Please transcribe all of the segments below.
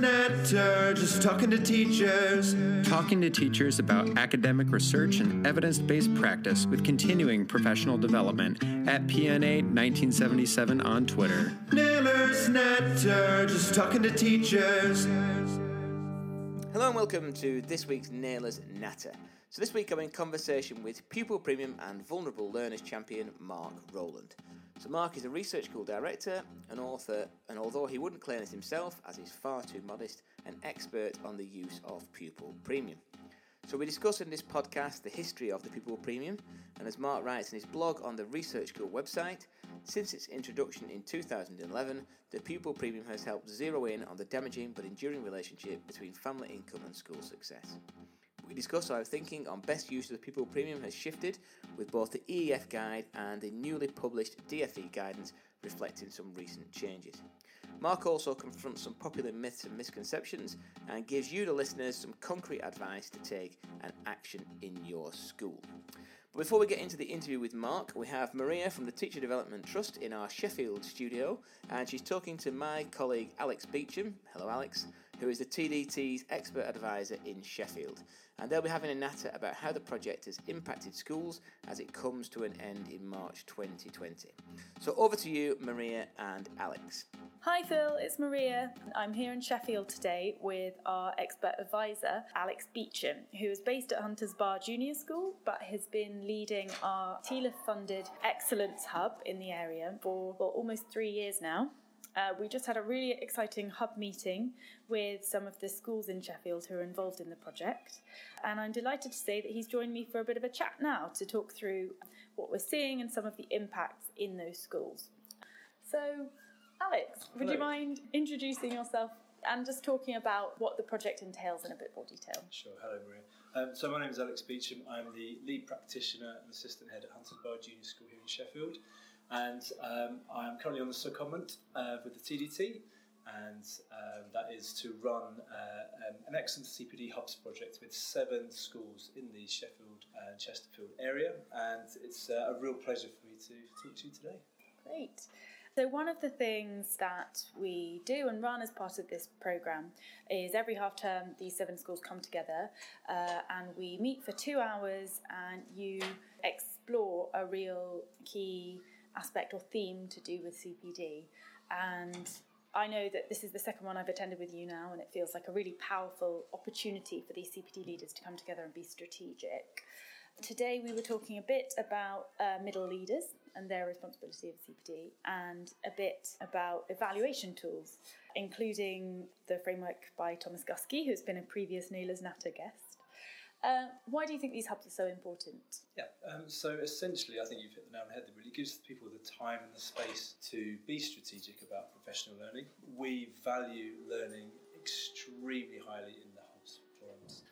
Natter, just talking to teachers. Talking to teachers about academic research and evidence based practice with continuing professional development at PNA 1977 on Twitter. Naylor's Natter, just talking to teachers. Hello and welcome to this week's Naylor's Natter. So this week I'm in conversation with pupil premium and vulnerable learners champion Mark Rowland. So Mark is a research school director, an author, and although he wouldn't claim it himself, as he's far too modest, an expert on the use of pupil premium. So we discuss in this podcast the history of the pupil premium, and as Mark writes in his blog on the Research School website, since its introduction in 2011, the pupil premium has helped zero in on the damaging but enduring relationship between family income and school success. We discuss how our thinking on best use of the pupil premium has shifted with both the EEF guide and the newly published DFE guidance reflecting some recent changes. Mark also confronts some popular myths and misconceptions and gives you, the listeners, some concrete advice to take and action in your school. But before we get into the interview with Mark, we have Maria from the Teacher Development Trust in our Sheffield studio, and she's talking to my colleague Alex Beecham. Hello, Alex, who is the TDT's expert advisor in Sheffield and they'll be having a natter about how the project has impacted schools as it comes to an end in March 2020. So over to you, Maria and Alex. Hi Phil, it's Maria. I'm here in Sheffield today with our expert advisor, Alex Beecham, who is based at Hunters Bar Junior School but has been leading our TLIF funded Excellence Hub in the area for well, almost three years now. Uh, we just had a really exciting hub meeting with some of the schools in Sheffield who are involved in the project. And I'm delighted to say that he's joined me for a bit of a chat now to talk through what we're seeing and some of the impacts in those schools. So, Alex, would Hello. you mind introducing yourself and just talking about what the project entails in a bit more detail? Sure. Hello, Maria. Um, so my name is Alex Beecham. I'm the lead practitioner and assistant head at Hunters Bar Junior School here in Sheffield, and um, I'm currently on the secondment uh, with the TDT, and um, that is to run uh, um, an excellent CPD hubs project with seven schools in the Sheffield and Chesterfield area, and it's uh, a real pleasure for me to talk to you today. Great. So, one of the things that we do and run as part of this programme is every half term these seven schools come together uh, and we meet for two hours and you explore a real key aspect or theme to do with CPD. And I know that this is the second one I've attended with you now, and it feels like a really powerful opportunity for these CPD leaders to come together and be strategic. Today, we were talking a bit about uh, middle leaders and their responsibility of CPD, and a bit about evaluation tools, including the framework by Thomas Guskey, who's been a previous Naylor's Natter guest. Uh, why do you think these hubs are so important? Yeah, um, so essentially, I think you've hit the nail on the head. It really gives people the time and the space to be strategic about professional learning. We value learning extremely highly in the hubs forums.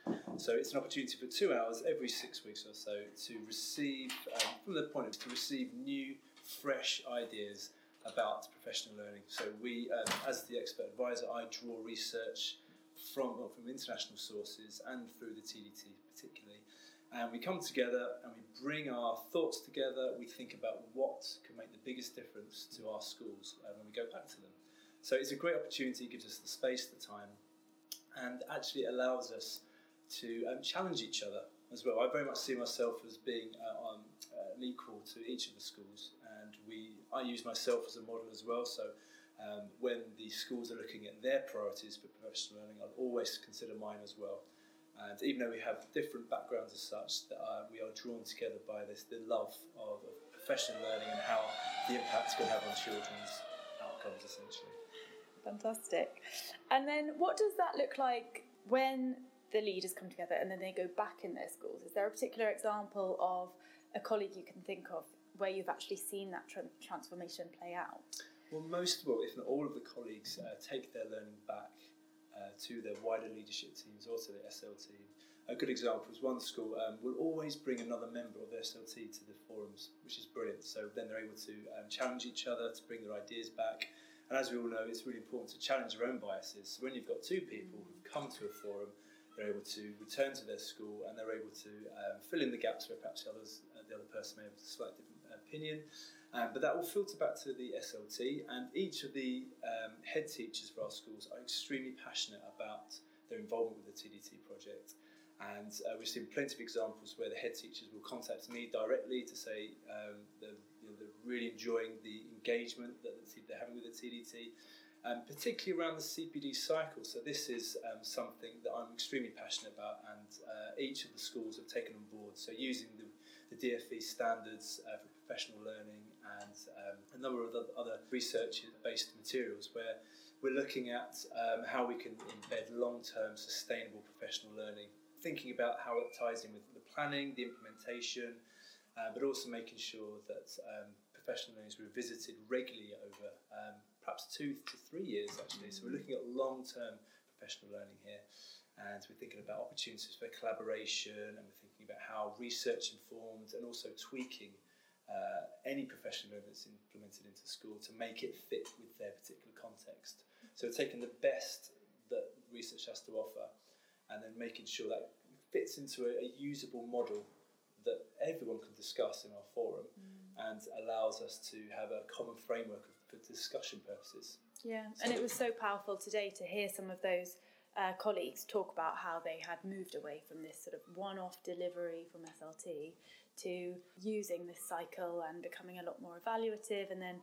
So it's an opportunity for two hours every six weeks or so to receive, um, from the point of to receive new, fresh ideas about professional learning. So we, um, as the expert advisor, I draw research from well, from international sources and through the TDT particularly. And we come together and we bring our thoughts together. We think about what can make the biggest difference to our schools uh, when we go back to them. So it's a great opportunity, it gives us the space, the time, and actually allows us to um, challenge each other as well. I very much see myself as being uh, um, uh, an equal to each of the schools, and we I use myself as a model as well. So um, when the schools are looking at their priorities for professional learning, I'll always consider mine as well. And even though we have different backgrounds as such, that uh, we are drawn together by this the love of, of professional learning and how the impact can have on children's outcomes essentially. Fantastic. And then, what does that look like when the leaders come together and then they go back in their schools? Is there a particular example of a colleague you can think of where you've actually seen that tra- transformation play out? Well, most, well, if not all of the colleagues uh, take their learning back uh, to their wider leadership teams or to the SL team. A good example is one school um, will always bring another member of the SLT to the forums, which is brilliant. So then they're able to um, challenge each other to bring their ideas back. And as we all know, it's really important to challenge your own biases. So when you've got two people who've come to a forum, they're able to return to their school and they're able to um, fill in the gaps where perhaps the, others, uh, the other person may have a slightly different opinion. Um, but that will filter back to the SLT, and each of the um, head teachers for our schools are extremely passionate about their involvement with the TDT project. And uh, we've seen plenty of examples where the head teachers will contact me directly to say um, they're, you know, they're, really enjoying the engagement that they're having with the TDT, um, particularly around the CPD cycle. So this is um, something that I'm extremely passionate about, and uh, each of the schools have taken on board. So using the, the DFE standards uh, for professional learning um, a number of other research-based materials where we're looking at um, how we can embed long-term sustainable professional learning, thinking about how it ties in with the planning, the implementation, uh, but also making sure that um, professional learning is revisited regularly over um, perhaps two to three years actually. So we're looking at long-term professional learning here and we're thinking about opportunities for collaboration and we're thinking about how research informed and also tweaking uh, any professional that's implemented into school to make it fit with their particular context. So taking the best that research has to offer and then making sure that fits into a, a usable model that everyone can discuss in our forum mm. and allows us to have a common framework for discussion purposes. Yeah, so and it was so powerful today to hear some of those uh, colleagues talk about how they had moved away from this sort of one off delivery from SLT to using this cycle and becoming a lot more evaluative and then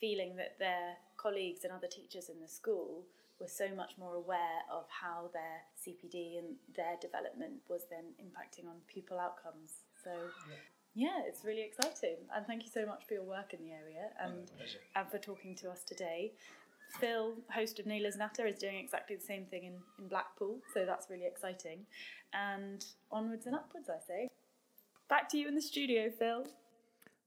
feeling that their colleagues and other teachers in the school were so much more aware of how their CPD and their development was then impacting on pupil outcomes. So, yeah, yeah it's really exciting. And thank you so much for your work in the area and, and for talking to us today. Phil, host of Naylor's Natter, is doing exactly the same thing in, in Blackpool, so that's really exciting. And onwards and upwards, I say. Back to you in the studio, Phil.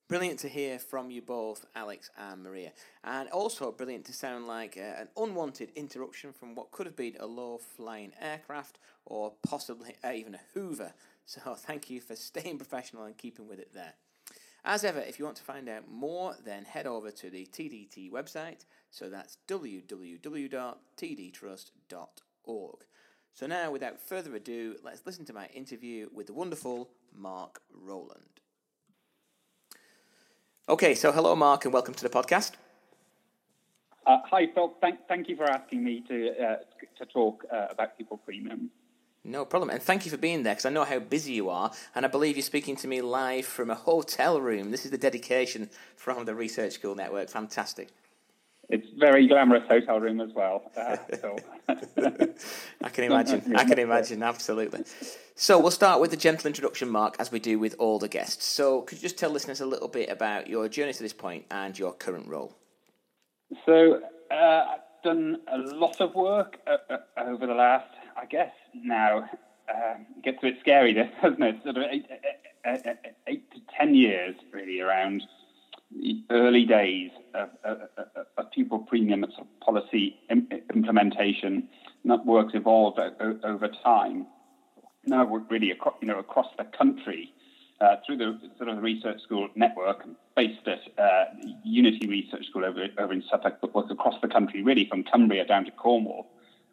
Brilliant to hear from you both, Alex and Maria. And also brilliant to sound like uh, an unwanted interruption from what could have been a low flying aircraft or possibly uh, even a Hoover. So thank you for staying professional and keeping with it there. As ever, if you want to find out more, then head over to the TDT website. So that's www.tdtrust.org. So now, without further ado, let's listen to my interview with the wonderful Mark Rowland. Okay, so hello, Mark, and welcome to the podcast. Uh, hi, Phil. Thank, thank you for asking me to uh, to talk uh, about people Premium. No problem, and thank you for being there because I know how busy you are, and I believe you're speaking to me live from a hotel room. This is the dedication from the Research School Network. Fantastic. It's very glamorous hotel room as well. Uh, so. I can imagine. I can imagine. Absolutely. So we'll start with the gentle introduction, Mark, as we do with all the guests. So could you just tell listeners a little bit about your journey to this point and your current role? So uh, I've done a lot of work uh, uh over the last, I guess, now uh, it gets a bit scary, doesn't it? Sort of eight, eight, eight to ten years, really, around early days of, pupil premium policy implementation. And that work's evolved over time. Now we're really across, you know, across the country uh, through the sort of the research school network based at uh, Unity Research School over, over in Suffolk, but work across the country, really from Cumbria down to Cornwall,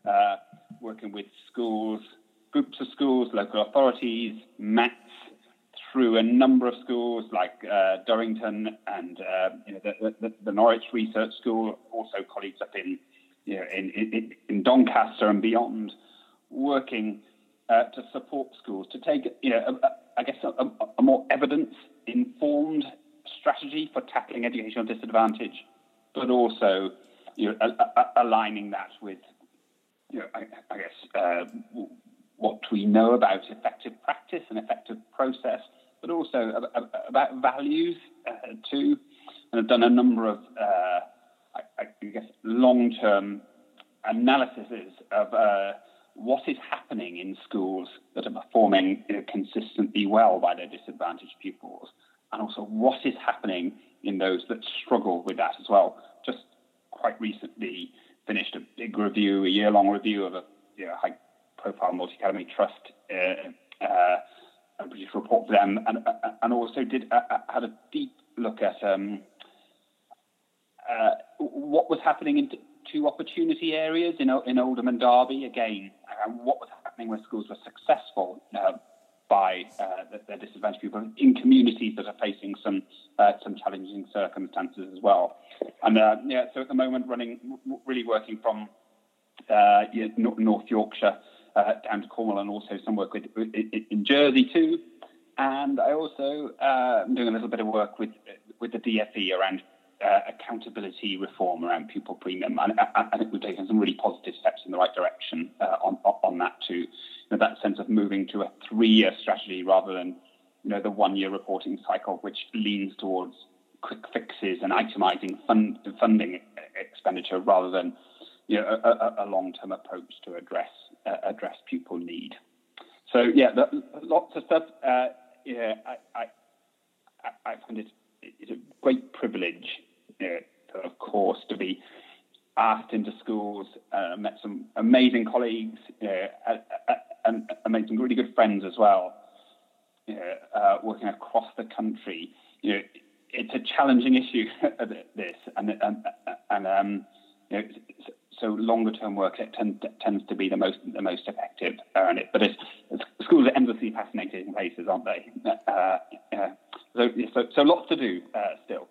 uh, working with schools, groups of schools, local authorities, MATs, through a number of schools like uh, Durrington and uh, you know, the, the, the, Norwich Research School, also colleagues up in, you know, in, in, in Doncaster and beyond, working uh, to support schools to take, you know, a, a, I guess, a, a more evidence-informed strategy for tackling educational disadvantage, but also you know, aligning that with, you know, I, I guess, uh, what we know about effective practice and effective process but also about values uh, too. And I've done a number of, uh, I, I, guess, long-term analyses of uh, what is happening in schools that are performing know, consistently well by their disadvantaged pupils, and also what is happening in those that struggle with that as well. Just quite recently finished a big review, a year-long review of a you know, high-profile multi-academy trust uh, uh, a report for them, and and also did uh, uh, had a deep look at um, uh, what was happening in two opportunity areas in in Oldham and Derby. Again, and what was happening where schools were successful uh, by uh, their disadvantaged people in communities that are facing some uh, some challenging circumstances as well. And uh, yeah, so at the moment, running really working from uh, yeah, North Yorkshire uh, down to Cornwall, and also some work with in Jersey too. And I also uh, am doing a little bit of work with with the DFE around uh, accountability reform around pupil premium. And I, think we've taken some really positive steps in the right direction uh, on, on that too. You know, that sense of moving to a three-year strategy rather than you know the one-year reporting cycle, which leans towards quick fixes and itemizing fund, funding expenditure rather than you know a, a long-term approach to address uh, address pupil need. So yeah, the, lots of stuff. Uh, yeah, I, I I find it it's a great privilege of course, to be asked into schools, uh, met some amazing colleagues, uh, and, and made some really good friends as well, uh, working across the country. You know, it's a challenging issue, this, and, and, and um, you know, so longer term work it tend, tends to be the most the most effective around it. But it's, it's, schools are endlessly fascinating places, aren't they? Uh, so, so, so lots to do uh, still.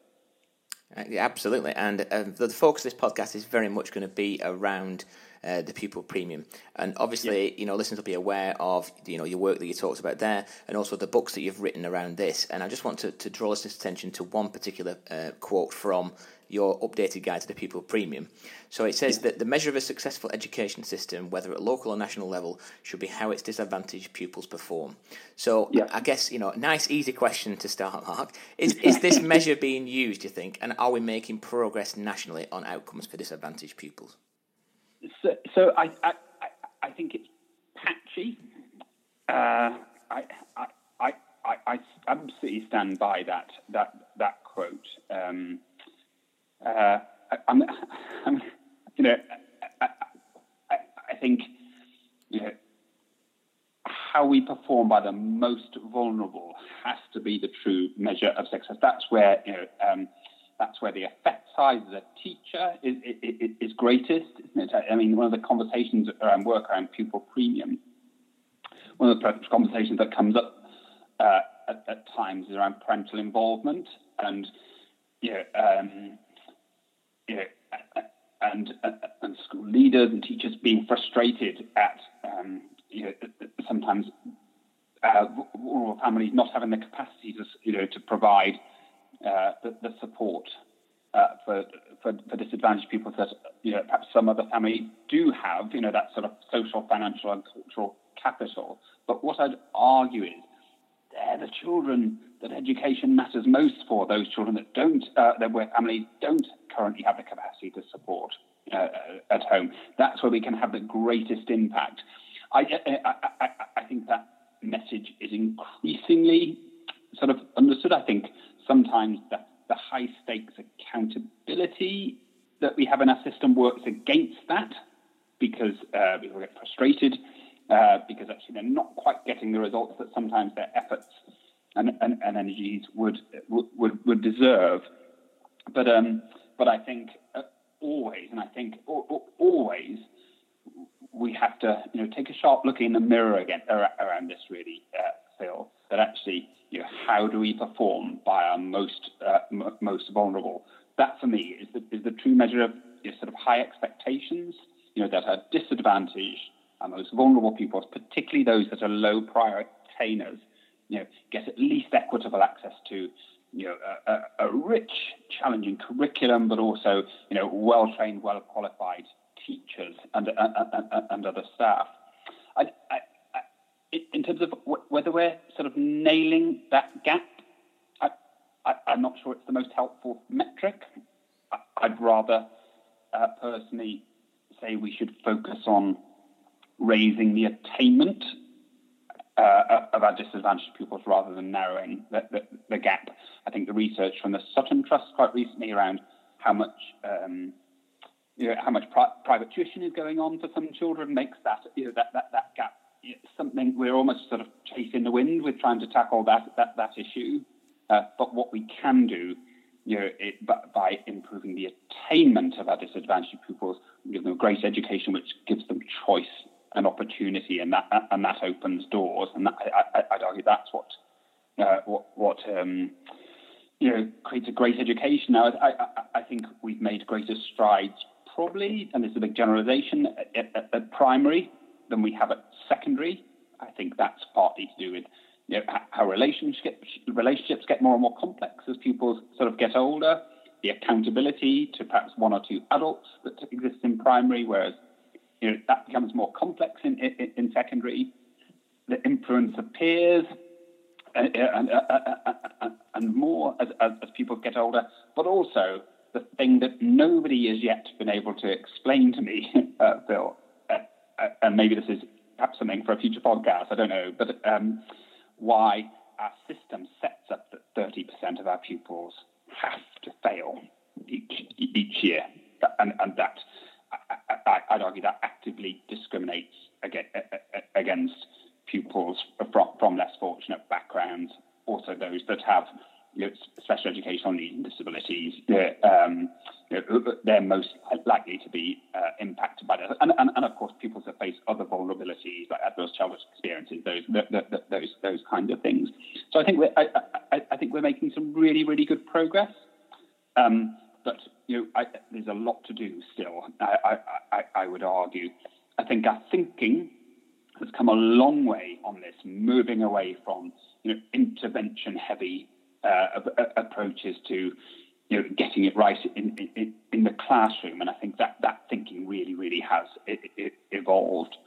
Uh, yeah, absolutely. And uh, the focus of this podcast is very much going to be around uh, the pupil premium. And obviously, yeah. you know, listeners will be aware of you know your work that you talked about there, and also the books that you've written around this. And I just want to, to draw listeners' attention to one particular uh, quote from your updated guide to the pupil premium. So it says yeah. that the measure of a successful education system, whether at local or national level, should be how its disadvantaged pupils perform. So yeah. I guess you know, nice easy question to start, Mark. Is is this measure being used? Do you think, and are we making progress nationally on outcomes for disadvantaged pupils? So, so I, I, I think it's patchy. Uh, I, I, I, I, absolutely stand by that that that quote. Um, uh, I, I'm, I'm, you know, I, I, I think you know how we perform by the most vulnerable has to be the true measure of success. That's where you know um, that's where the effect size as a teacher is, is, is, greatest, isn't it? I mean, one of the conversations around work around pupil premium, one of the conversations that comes up uh, at, at, times is around parental involvement and, you know, um, you know, and, and school leaders and teachers being frustrated at, um, you know, sometimes uh, families not having the capacity to, you know, to provide uh, the, the, support uh, for, for, for disadvantaged people that you know perhaps some other family do have. You know that sort of social, financial, and cultural capital. But what I'd argue is they're the children that education matters most for. Those children that don't, uh, that where families don't currently have the capacity to support uh, at home. That's where we can have the greatest impact. I, I, I, I think that message is increasingly sort of understood. I think sometimes the, the high stakes accountability that we have in our system works against that because uh, people get frustrated uh, because actually they're not quite getting the results that sometimes their efforts and, and, and energies would, would would deserve. But um, but I think uh, always, and I think always, we have to you know take a sharp look in the mirror again around this really, uh, Phil. That actually you know, how do we perform by our most uh, m- most vulnerable? That for me is the, is the true measure of you know, sort of high expectations. You know that are disadvantaged, our most vulnerable people, particularly those that are low prior attainers, you know, get at least equitable access to you know a, a, rich, challenging curriculum, but also you know well trained, well qualified teachers and, and, and, and other staff. I, I, in terms of whether we're sort of nailing that gap, I, am not sure it's the most helpful metric. I, would rather uh, personally say we should focus on raising the attainment uh, of our disadvantaged pupils rather than narrowing the, the, the, gap. I think the research from the Sutton Trust quite recently around how much um, you know, how much pri- private tuition is going on for some children makes that you know, that, that, that gap something we're almost sort of chasing the wind with trying to tackle that that, that issue. Uh, but what we can do, you know, it, by improving the attainment of our disadvantaged pupils, give them a great education which gives them choice an opportunity, and that and that opens doors. And that, I, would argue that's what uh, what, what um, you know creates a great education. Now, I, I, I, think we've made greater strides probably, and this is a big generalisation at, at, at, primary than we have at secondary. I think that's partly to do with you know, how relationships relationships get more and more complex as pupils sort of get older. The accountability to perhaps one or two adults that exists in primary, whereas you know, that becomes more complex in, in, in secondary. The influence of peers and, and, and, and more as, as, as, people get older, but also the thing that nobody has yet been able to explain to me, uh, uh, uh, and maybe this is perhaps something for a future podcast, I don't know, but um, why our system sets up that 30% of our pupils have to fail each, each year. And, and that I, would argue that actively discriminates against pupils from, less fortunate backgrounds, also those that have you know, special educational needs and disabilities. They're, um, they're most likely to be uh, impacted by that, and, and, and, of course, pupils that face other vulnerabilities like adverse childhood experiences, those the, the, those those kind of things. So I think we're I, I, I think we're making some really really good progress. Um, but you know, I, there's a lot to do still. I, I, I, would argue. I think our thinking has come a long way on this, moving away from you know intervention-heavy uh, approaches to you know getting it right in, in, in the classroom, and I think that that thinking really, really has it, it evolved.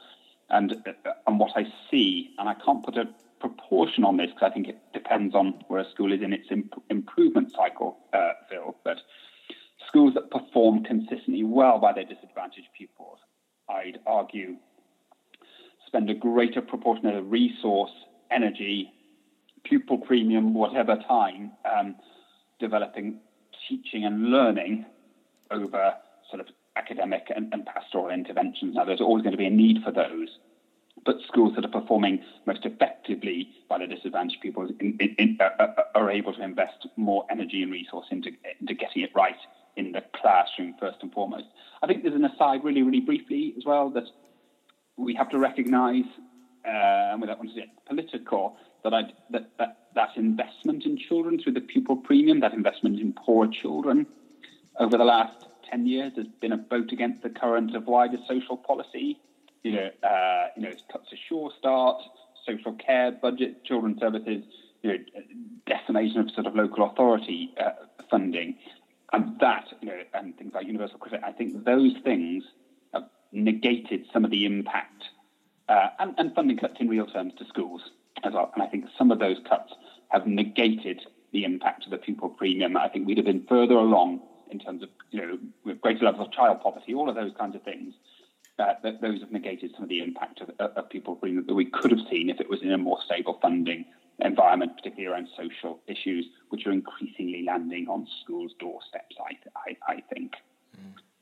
And uh, and what I see, and I can't put a proportion on this because I think it depends on where a school is in its imp- improvement cycle, uh, Phil. But schools that perform consistently well by their disadvantaged pupils, I'd argue, spend a greater proportion of resource, energy, pupil premium, whatever time, um, developing teaching and learning over sort of academic and, and pastoral interventions. Now, there's always going to be a need for those but schools that are performing most effectively by the disadvantaged pupils in, in, in, uh, uh, are able to invest more energy and resource into, into getting it right in the classroom first and foremost. I think there's an aside, really, really briefly as well, that we have to recognise, uh, without wanting to get political, that, i that, that that investment in children through the pupil premium, that investment in poor children, over the last 10 years has been a vote against the current of wider social policy. You know, uh, you know, it's cuts Sure Start, social care budget, children's services, you know, decimation of sort of local authority uh, funding and that, you know, and things like universal credit, I think those things have negated some of the impact uh, and, and, funding cuts in real terms to schools as well. And I think some of those cuts have negated the impact of the pupil premium. I think we'd have been further along in terms of, you know, greater levels of child poverty, all of those kinds of things. Uh, those have negated some of the impact of, of pupil premium that we could have seen if it was in a more stable funding environment, particularly around social issues, which are increasingly landing on schools' doorsteps, I, I, I think.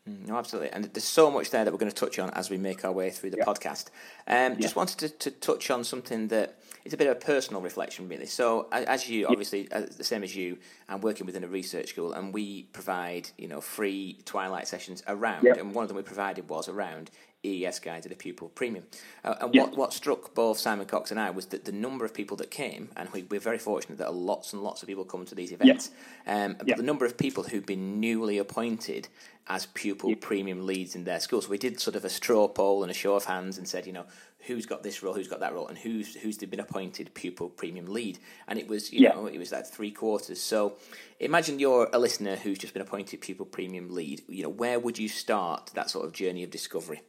Mm, no, absolutely. And there's so much there that we're going to touch on as we make our way through the yeah. podcast. Um, yeah. Just wanted to, to, touch on something that is a bit of a personal reflection, really. So, as you, obviously, yeah. the same as you, I'm working within a research school, and we provide, you know, free twilight sessions around, and one of them we provided was around EEF's guide to the pupil premium. Uh, and what, what struck both Simon Cox and I was that the number of people that came, and we, are very fortunate that lots and lots of people come to these events, um, but the number of people who've been newly appointed as pupil premium leads in their school. So we did sort of a straw poll and a show of hands and said, you know, who's got this role, who's got that role, and who's who's been appointed pupil premium lead. And it was, you know, it was like three quarters. So imagine you're a listener who's just been appointed pupil premium lead. You know, where would you start that sort of journey of discovery?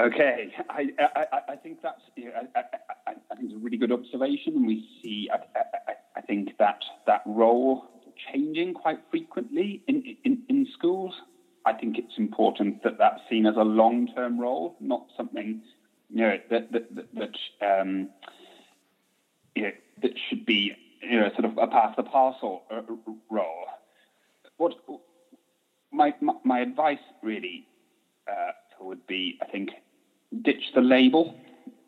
Okay, I, I, I think that's you know, I, I, I, think it's a really good observation, and we see I, I, think that that role changing quite frequently in, in, in schools. I think it's important that that's seen as a long term role, not something you know that that that, that um, you know, that should be you know sort of a pass the parcel uh, role. What my my, my advice really uh, would be, I think, ditch the label,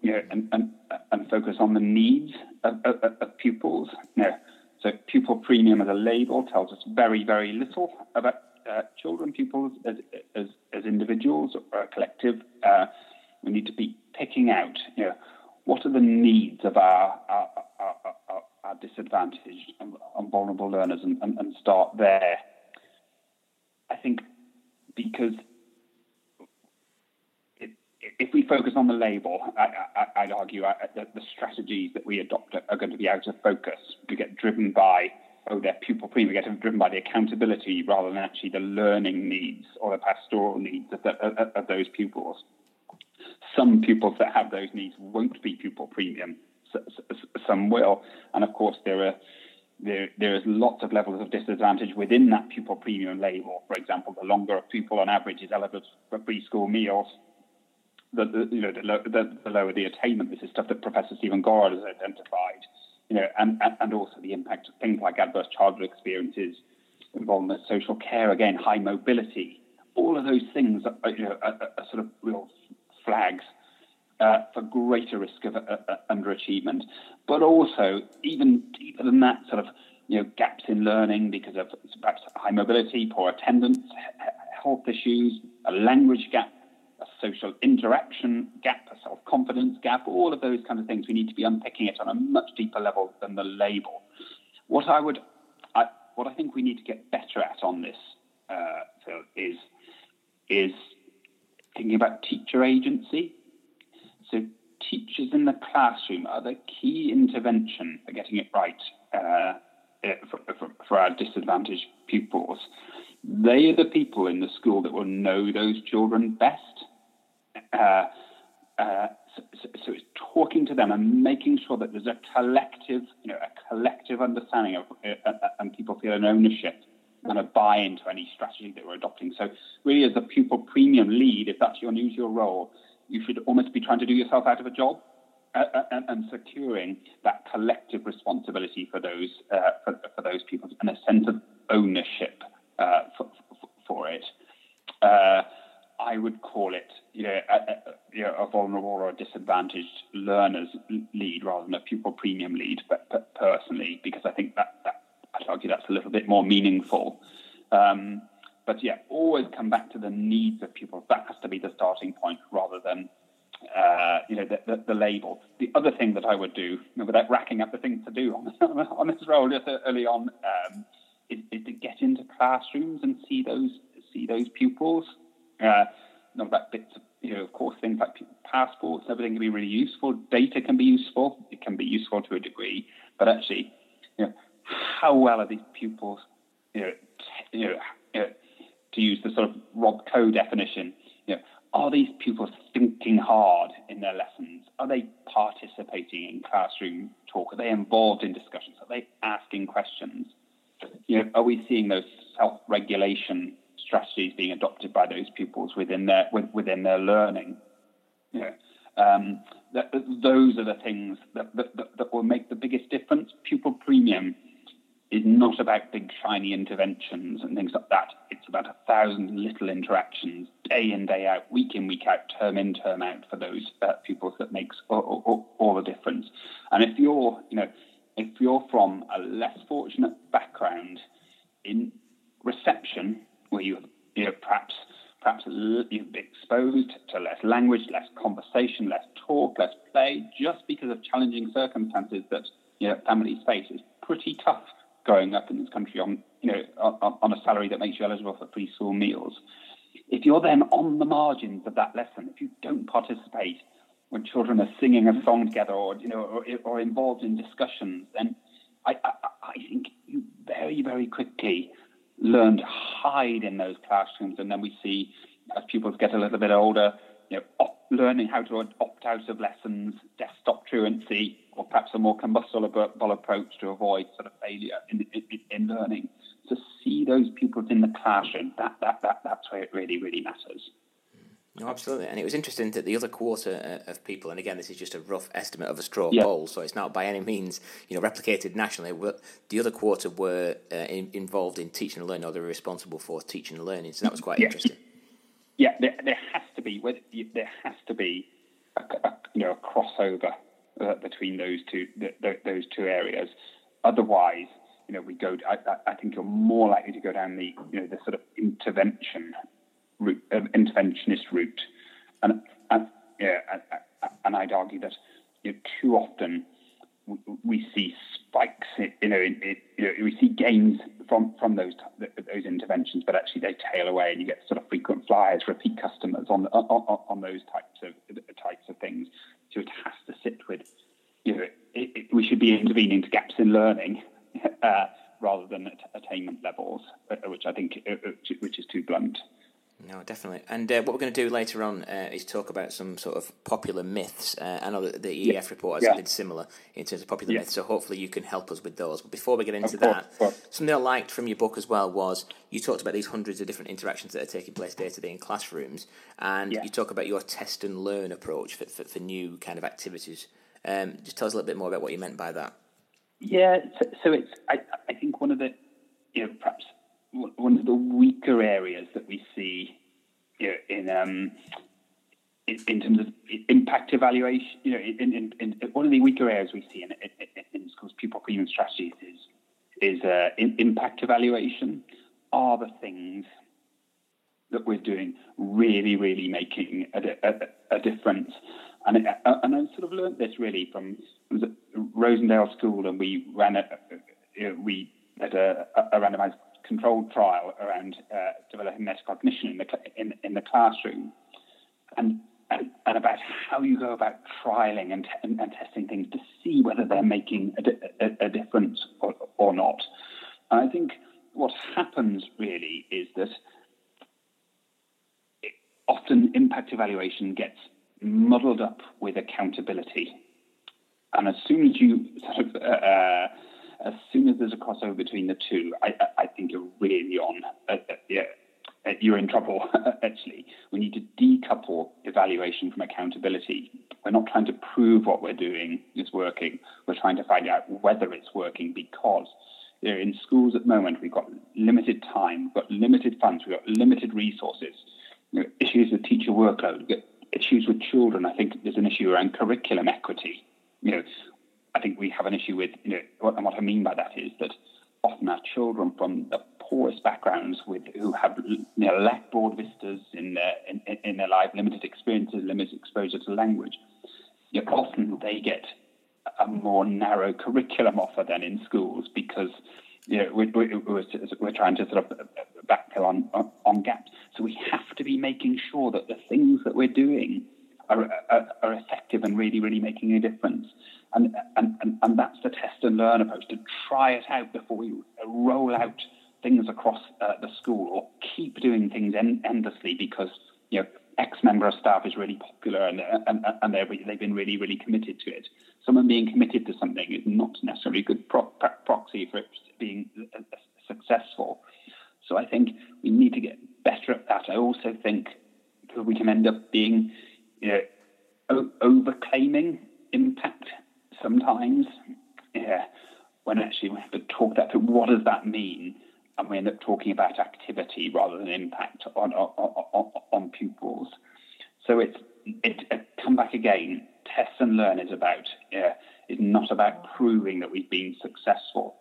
you know, and, and, and focus on the needs of, of, of pupils. You know, so pupil premium as a label tells us very, very little about uh, children, pupils as, as, as individuals or a collective. Uh, we need to be picking out, you know, what are the needs of our, our, our, our, our disadvantaged and, and, vulnerable learners and, and, and start there. I think because if we focus on the label, I, would argue uh, that the strategies that we adopt are going to be out of focus. We get driven by, oh, their pupil premium, we get driven by the accountability rather than actually the learning needs or the pastoral needs of, the, of those pupils. Some pupils that have those needs won't be pupil premium, some will. And of course, there are there, there is lots of levels of disadvantage within that pupil premium label. For example, the longer a pupil on average is eligible for preschool meals, the, you know the, the, the, lower the attainment. This is stuff that Professor Stephen Gorard has identified. You know, and, and also the impact of things like adverse childhood experiences, involvement social care, again, high mobility. All of those things are, you know, are, are sort of real flags uh, for greater risk of uh, uh, underachievement, but also even deeper than that, sort of you know gaps in learning because of perhaps high mobility, poor attendance, health issues, a language gap, a social interaction gap, a self confidence gap, all of those kind of things. We need to be unpicking it on a much deeper level than the label. What I would, I, what I think we need to get better at on this, uh, Phil, is is thinking about teacher agency. So teachers in the classroom are the key intervention for getting it right uh, for, for, for, our disadvantaged pupils. They are the people in the school that will know those children best. Uh, uh, so, so, it's talking to them and making sure that there's a collective, you know, a collective understanding of, uh, uh, uh, and people feel an ownership and a buy into any strategy that we're adopting. So really, as a pupil premium lead, if that's your new your role, you should almost be trying to do yourself out of a job. Uh, and, and, securing that collective responsibility for those uh, for, for, those people and a sense of ownership uh, for, for, it. I would call it, you know, a, a, you know, a, vulnerable or a disadvantaged learners lead rather than a pupil premium lead, but, but personally, because I think that, that I'd argue that's a little bit more meaningful. Um, but yeah, always come back to the needs of pupils. That has to be the starting point rather than uh, you know the, the, the, label. The other thing that I would do, you know, without racking up the things to do on, on this role just early on, um, is, is, to get into classrooms and see those see those pupils. Uh, not about bits of, you know, of course, things like passports, everything can be really useful. Data can be useful. It can be useful to a degree, but actually, you know, how well are these pupils, you know, t- you know, you know to use the sort of Rob Coe definition, you know, are these pupils thinking hard in their lessons? Are they participating in classroom talk? Are they involved in discussions? Are they asking questions? You know, are we seeing those self-regulation strategies being adopted by those pupils within their within their learning? Know, um, that, those are the things that, that, that will make the biggest difference. Pupil premium is not about big shiny interventions and things like that. It's about a thousand little interactions, day in, day out, week in, week out, term in, term out for those uh, pupils that makes all, all, all, the difference. And if you're, you know, if you're from a less fortunate background in reception, where you, you know, perhaps perhaps you've been exposed to less language, less conversation, less talk, less play, just because of challenging circumstances that you know, families face, is pretty tough growing up in this country on you know on, on a salary that makes you eligible for free school meals. If you're then on the margins of that lesson, if you don't participate when children are singing a song together or you know or, or involved in discussions, then I, I, I think you very very quickly learn to hide in those classrooms, and then we see as pupils get a little bit older, you know, op- learning how to opt out of lessons, desktop truancy, or perhaps a more combustible approach to avoid sort of failure in, in, in learning. To see those pupils in the classroom, that, that, that, that's where it really, really matters. No, absolutely. And it was interesting that the other quarter uh, of people, and again, this is just a rough estimate of a straw yeah. poll, so it's not by any means you know replicated nationally. But the other quarter were uh, in, involved in teaching and learning, or they were responsible for teaching and learning. So that was quite yeah. interesting. Yeah, there, there has to be there has to be a, a you know a crossover uh, between those two the, the, those two areas. Otherwise, you know, we go. I, I, think you're more likely to go down the you know the sort of intervention route, uh, interventionist route, and, and yeah, and I'd argue that you know, too often we see spikes, you know, in, in, you know, we see gains from from those those interventions, but actually they tail away, and you get sort of frequent flyers, repeat customers on on, on those types of types of things. So it has to sit with, you know, it, it, we should be intervening to gaps in learning uh, rather than at attainment levels, uh, which I think uh, which is too blunt. No, definitely. And uh, what we're going to do later on uh, is talk about some sort of popular myths. Uh, I know that the EF yeah. report has yeah. been similar in terms of popular yeah. myths, so hopefully you can help us with those. But before we get into that, something I liked from your book as well was you talked about these hundreds of different interactions that are taking place day to day in classrooms, and you talk about your test and learn approach for, for, for new kind of activities. Um, just tell us a little bit more about what you meant by that. Yeah, so, so it's I, I think one of the you know perhaps one of the weaker areas that we see you know, in um, in, in, terms of impact evaluation, you know, in, in, one of the weaker areas we see in, in, schools pupil premium strategies is is uh, impact evaluation. Are the things that we're doing really, really making a, a, a difference? And uh, and I sort of learned this really from Rosendale School, and we ran a, we had a, a randomized controlled trial around uh, developing metacognition in the, in, in the classroom and, and, and, about how you go about trialing and, and, and, testing things to see whether they're making a, a, a difference or, or not. And I think what happens really is that often impact evaluation gets muddled up with accountability. And as soon as you sort of uh, uh as soon as there's a crossover between the two, I, I think you're really on. Uh, uh, yeah, uh, you're in trouble. Actually, we need to decouple evaluation from accountability. We're not trying to prove what we're doing is working. We're trying to find out whether it's working because you know, in schools at the moment we've got limited time, we've got limited funds, we've got limited resources. You know, issues with teacher workload, issues with children. I think there's an issue around curriculum equity. You know, I think we have an issue with, you know, and what I mean by that is that often our children from the poorest backgrounds with who have you know, lack broad vistas in their in, in their life, limited experiences, limited exposure to language. You know, often they get a more narrow curriculum offer than in schools because you know, we're, we're, we're trying to sort of backfill on, on, on gaps. So we have to be making sure that the things that we're doing are, are, are effective and really, really making a difference. And, and, and, and that's the test and learn approach to try it out before we roll out things across uh, the school or keep doing things en- endlessly because you know X member of staff is really popular and and, and they've been really really committed to it. Someone being committed to something is not necessarily a good pro- proxy for it being uh, uh, successful. So I think we need to get better at that. I also think we can end up being you know, o- over claiming impact sometimes. Yeah, when actually we have to talk that through. What does that mean? And we end up talking about activity rather than impact on on, on, pupils. So it's it, it, come back again. Test and learn is about is not about proving that we've been successful.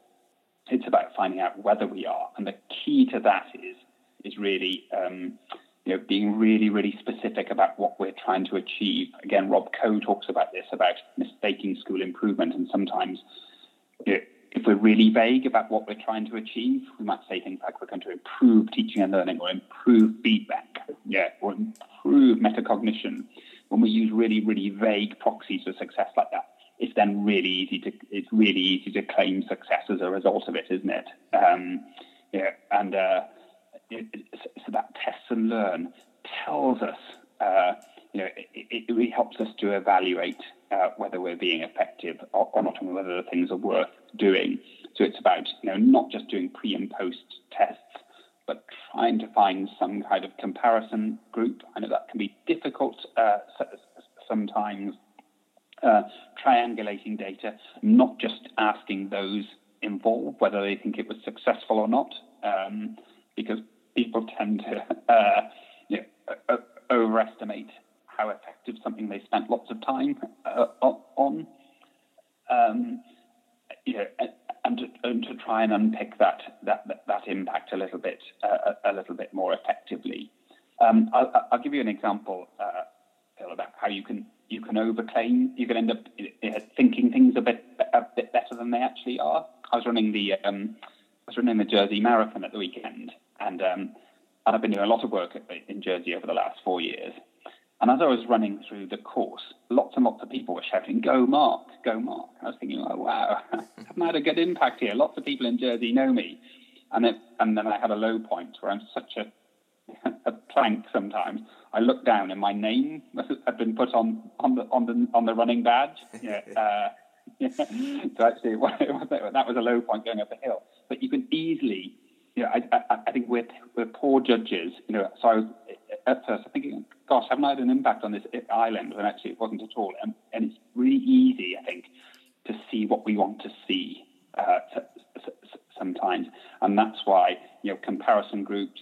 It's about finding out whether we are, and the key to that is is really um, you know, being really, really specific about what we're trying to achieve. Again, Rob Coe talks about this, about mistaking school improvement. And sometimes, you know, if we're really vague about what we're trying to achieve, we might say things like we're going to improve teaching and learning or improve feedback, yeah, or improve metacognition. When we use really, really vague proxies for success like that, it's then really easy to it's really easy to claim success as a result of it, isn't it? Um, yeah, and uh, so that test and learn tells us, uh, you know, it, it, really helps us to evaluate uh, whether we're being effective or, or, not, and whether the things are worth doing. So it's about, you know, not just doing pre and post tests, but trying to find some kind of comparison group. I know that can be difficult uh, sometimes. Uh, triangulating data, not just asking those involved whether they think it was successful or not, um, because people tend to uh, you know, overestimate how effective something they spent lots of time uh, on. Um, you know, and to, and to, try and unpick that that that impact a little bit uh, a little bit more effectively. Um, I'll, I'll, give you an example, uh, Phil, about how you can you can overclaim. You can end up uh, thinking things a bit a bit better than they actually are. I was running the um, I was running the Jersey Marathon at the weekend, and um, and I've been doing a lot of work in Jersey over the last four years. And as I was running through the course, lots and lots of people were shouting, "Go Mark, go Mark!" I was thinking, "Oh wow, I've had a good impact here. Lots of people in Jersey know me." And it, and then I had a low point where I'm such a a plank sometimes. I looked down and my name had been put on on the on the on the running badge. Yeah. Uh, yeah. So actually, that was a low point going up a hill. But you can easily, you know, I, I, I think we're we're poor judges. You know, so I was at first thinking, gosh, haven't I had an impact on this island? And actually, it wasn't at all. And, and it's really easy, I think, to see what we want to see uh, sometimes, and that's why you know comparison groups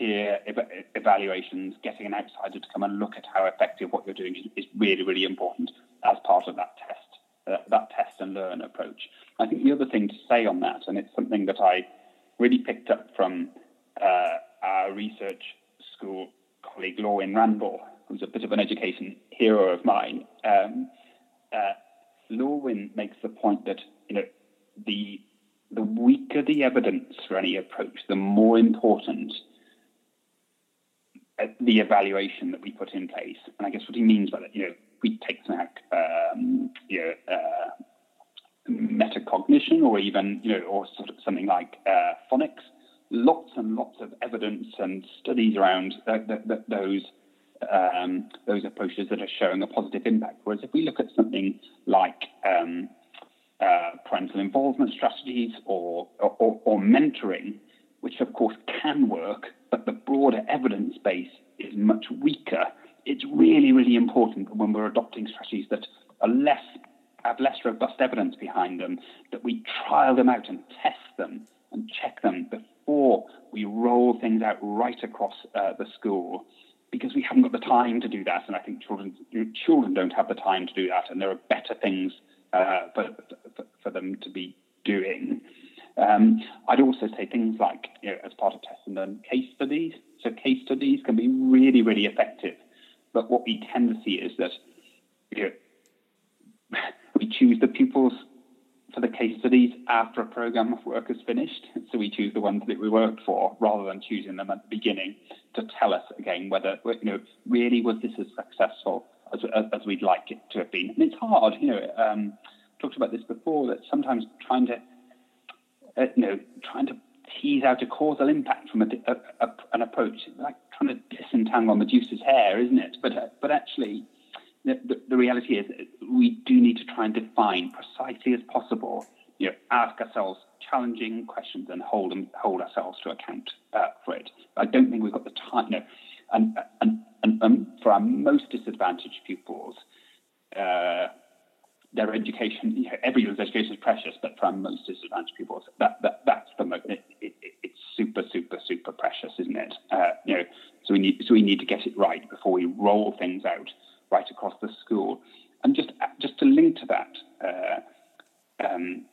peer ev- evaluations, getting an outsider to come and look at how effective what you're doing is, is really, really important as part of that test, uh, that test and learn approach. I think the other thing to say on that, and it's something that I really picked up from uh, our research school colleague Lorwyn Randall, who's a bit of an education hero of mine. Um, uh, makes the point that you know the the weaker the evidence for any approach, the more important the evaluation that we put in place. And I guess what he means by that, you know, we take like um, you know, uh, metacognition or even, you know, or sort of something like uh, phonics, lots and lots of evidence and studies around th- th- th- those um, those approaches that are showing a positive impact. Whereas if we look at something like um, uh, parental involvement strategies or, or, or mentoring, which of course can work, but the broader evidence base is much weaker. It's really, really important when we're adopting strategies that are less have less robust evidence behind them, that we trial them out and test them and check them before we roll things out right across uh, the school, because we haven't got the time to do that, and I think children children don't have the time to do that, and there are better things uh, for, for, for them to be doing. Um, I'd also say things like, you know, as part of test and learn, case studies. So case studies can be really, really effective. But what we tend to see is that you know, we choose the pupils for the case studies after a program of work is finished. So we choose the ones that we worked for rather than choosing them at the beginning to tell us again whether, you know, really was this as successful as, as, we'd like it to have been. And it's hard, you know, um, talked about this before, that sometimes trying to uh, you know, trying to tease out a causal impact from a, a, a, an approach, like trying to disentangle Medusa's hair, isn't it? But uh, but actually, the, the, reality is we do need to try and define precisely as possible. You know, ask ourselves challenging questions and hold them, hold ourselves to account uh, for it. I don't think we've got the time. Know, and and and, and for our most disadvantaged pupils. Uh, their education, you know, everyone's education is precious, but for our most disadvantaged people, that, that that's the most, it, it, it's super, super, super precious, isn't it? Uh, you know, so we need so we need to get it right before we roll things out right across the school. And just just to link to that, uh, um,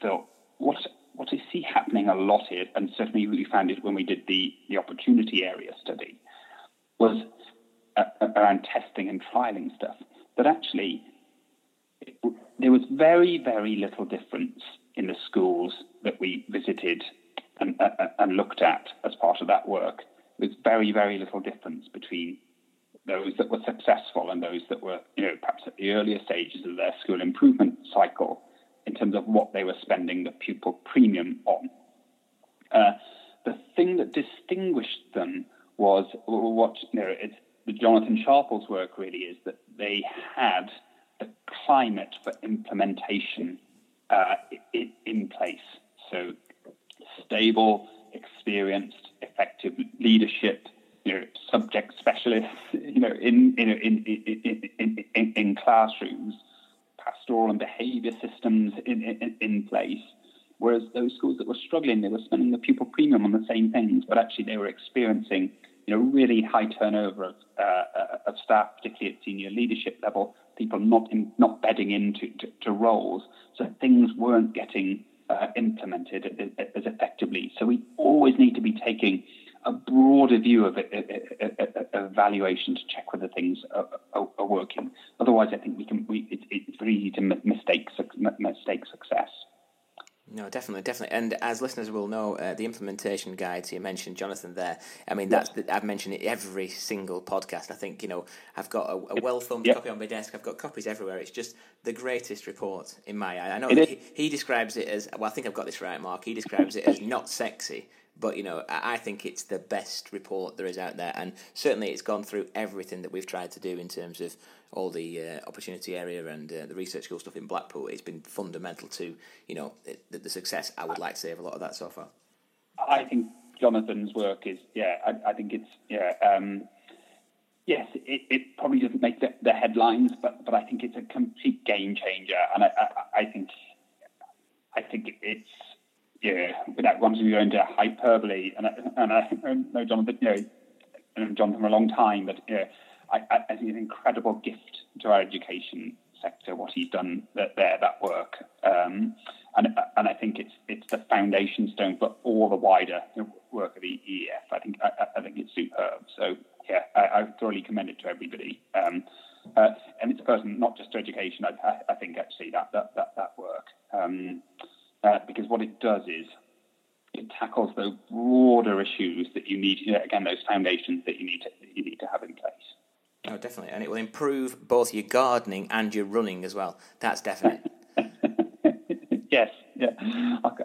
Phil, what what I see happening a lot here, and certainly we found it when we did the the opportunity area study, was uh, around testing and trialing stuff. That actually there was very, very little difference in the schools that we visited and, uh, uh, and looked at as part of that work. There's very, very little difference between those that were successful and those that were, you know, perhaps at the earlier stages of their school improvement cycle in terms of what they were spending the pupil premium on. Uh, the thing that distinguished them was what, you know, it's, the Jonathan Sharples' work really is that they had the climate for implementation uh, in, in place. So stable, experienced, effective leadership, you know, subject specialists, you know, in in in in, in, classrooms, pastoral and behaviour systems in, in, place. Whereas those schools that were struggling, they were spending the pupil premium on the same things, but actually they were experiencing, you know, really high turnover of, uh of staff, particularly at senior leadership level, people not in, not bedding into to, to roles, so things weren't getting uh, implemented as effectively. So we always need to be taking a broader view of evaluation to check whether things are, are, are working. Otherwise, I think we can. We, it, it's very easy to mistake mistake success. No, definitely, definitely. And as listeners will know, uh, the implementation guides you mentioned, Jonathan. There, I mean, that's the, I've mentioned it every single podcast. I think you know I've got a, a well thumbed yep. copy on my desk. I've got copies everywhere. It's just the greatest report in my eye. I know he, he, describes it as well. I think I've got this right, Mark. He describes it as not sexy, but you know, I think it's the best report there is out there, and certainly it's gone through everything that we've tried to do in terms of all the uh, opportunity area and uh, the research school stuff in Blackpool. It's been fundamental to you know the, the, success. I would like to say of a lot of that so far. I think Jonathan's work is yeah. I, I think it's yeah. Um, yes, it, it probably doesn't make the, the, headlines, but but I think it's a complete game changer, and I, I, I think I think it's yeah, wanting to go into hyperbole, and I, and I know Jonathan, you know, known Jonathan for a long time, but you know, I, I, think it's an incredible gift to our education sector what he's done there, that work, um, and and I think it's it's the foundation stone for all the wider work of the EEF. I think I, I think it's superb. So yeah, I, I thoroughly commend it to everybody. Um, uh, and it's a person not just to education. I, I, think actually that that that, that work. Um, uh, because what it does is it tackles the broader issues that you need. Again, those foundations that you need to you need to have in place. Oh, definitely, and it will improve both your gardening and your running as well. That's definite. yes, yeah.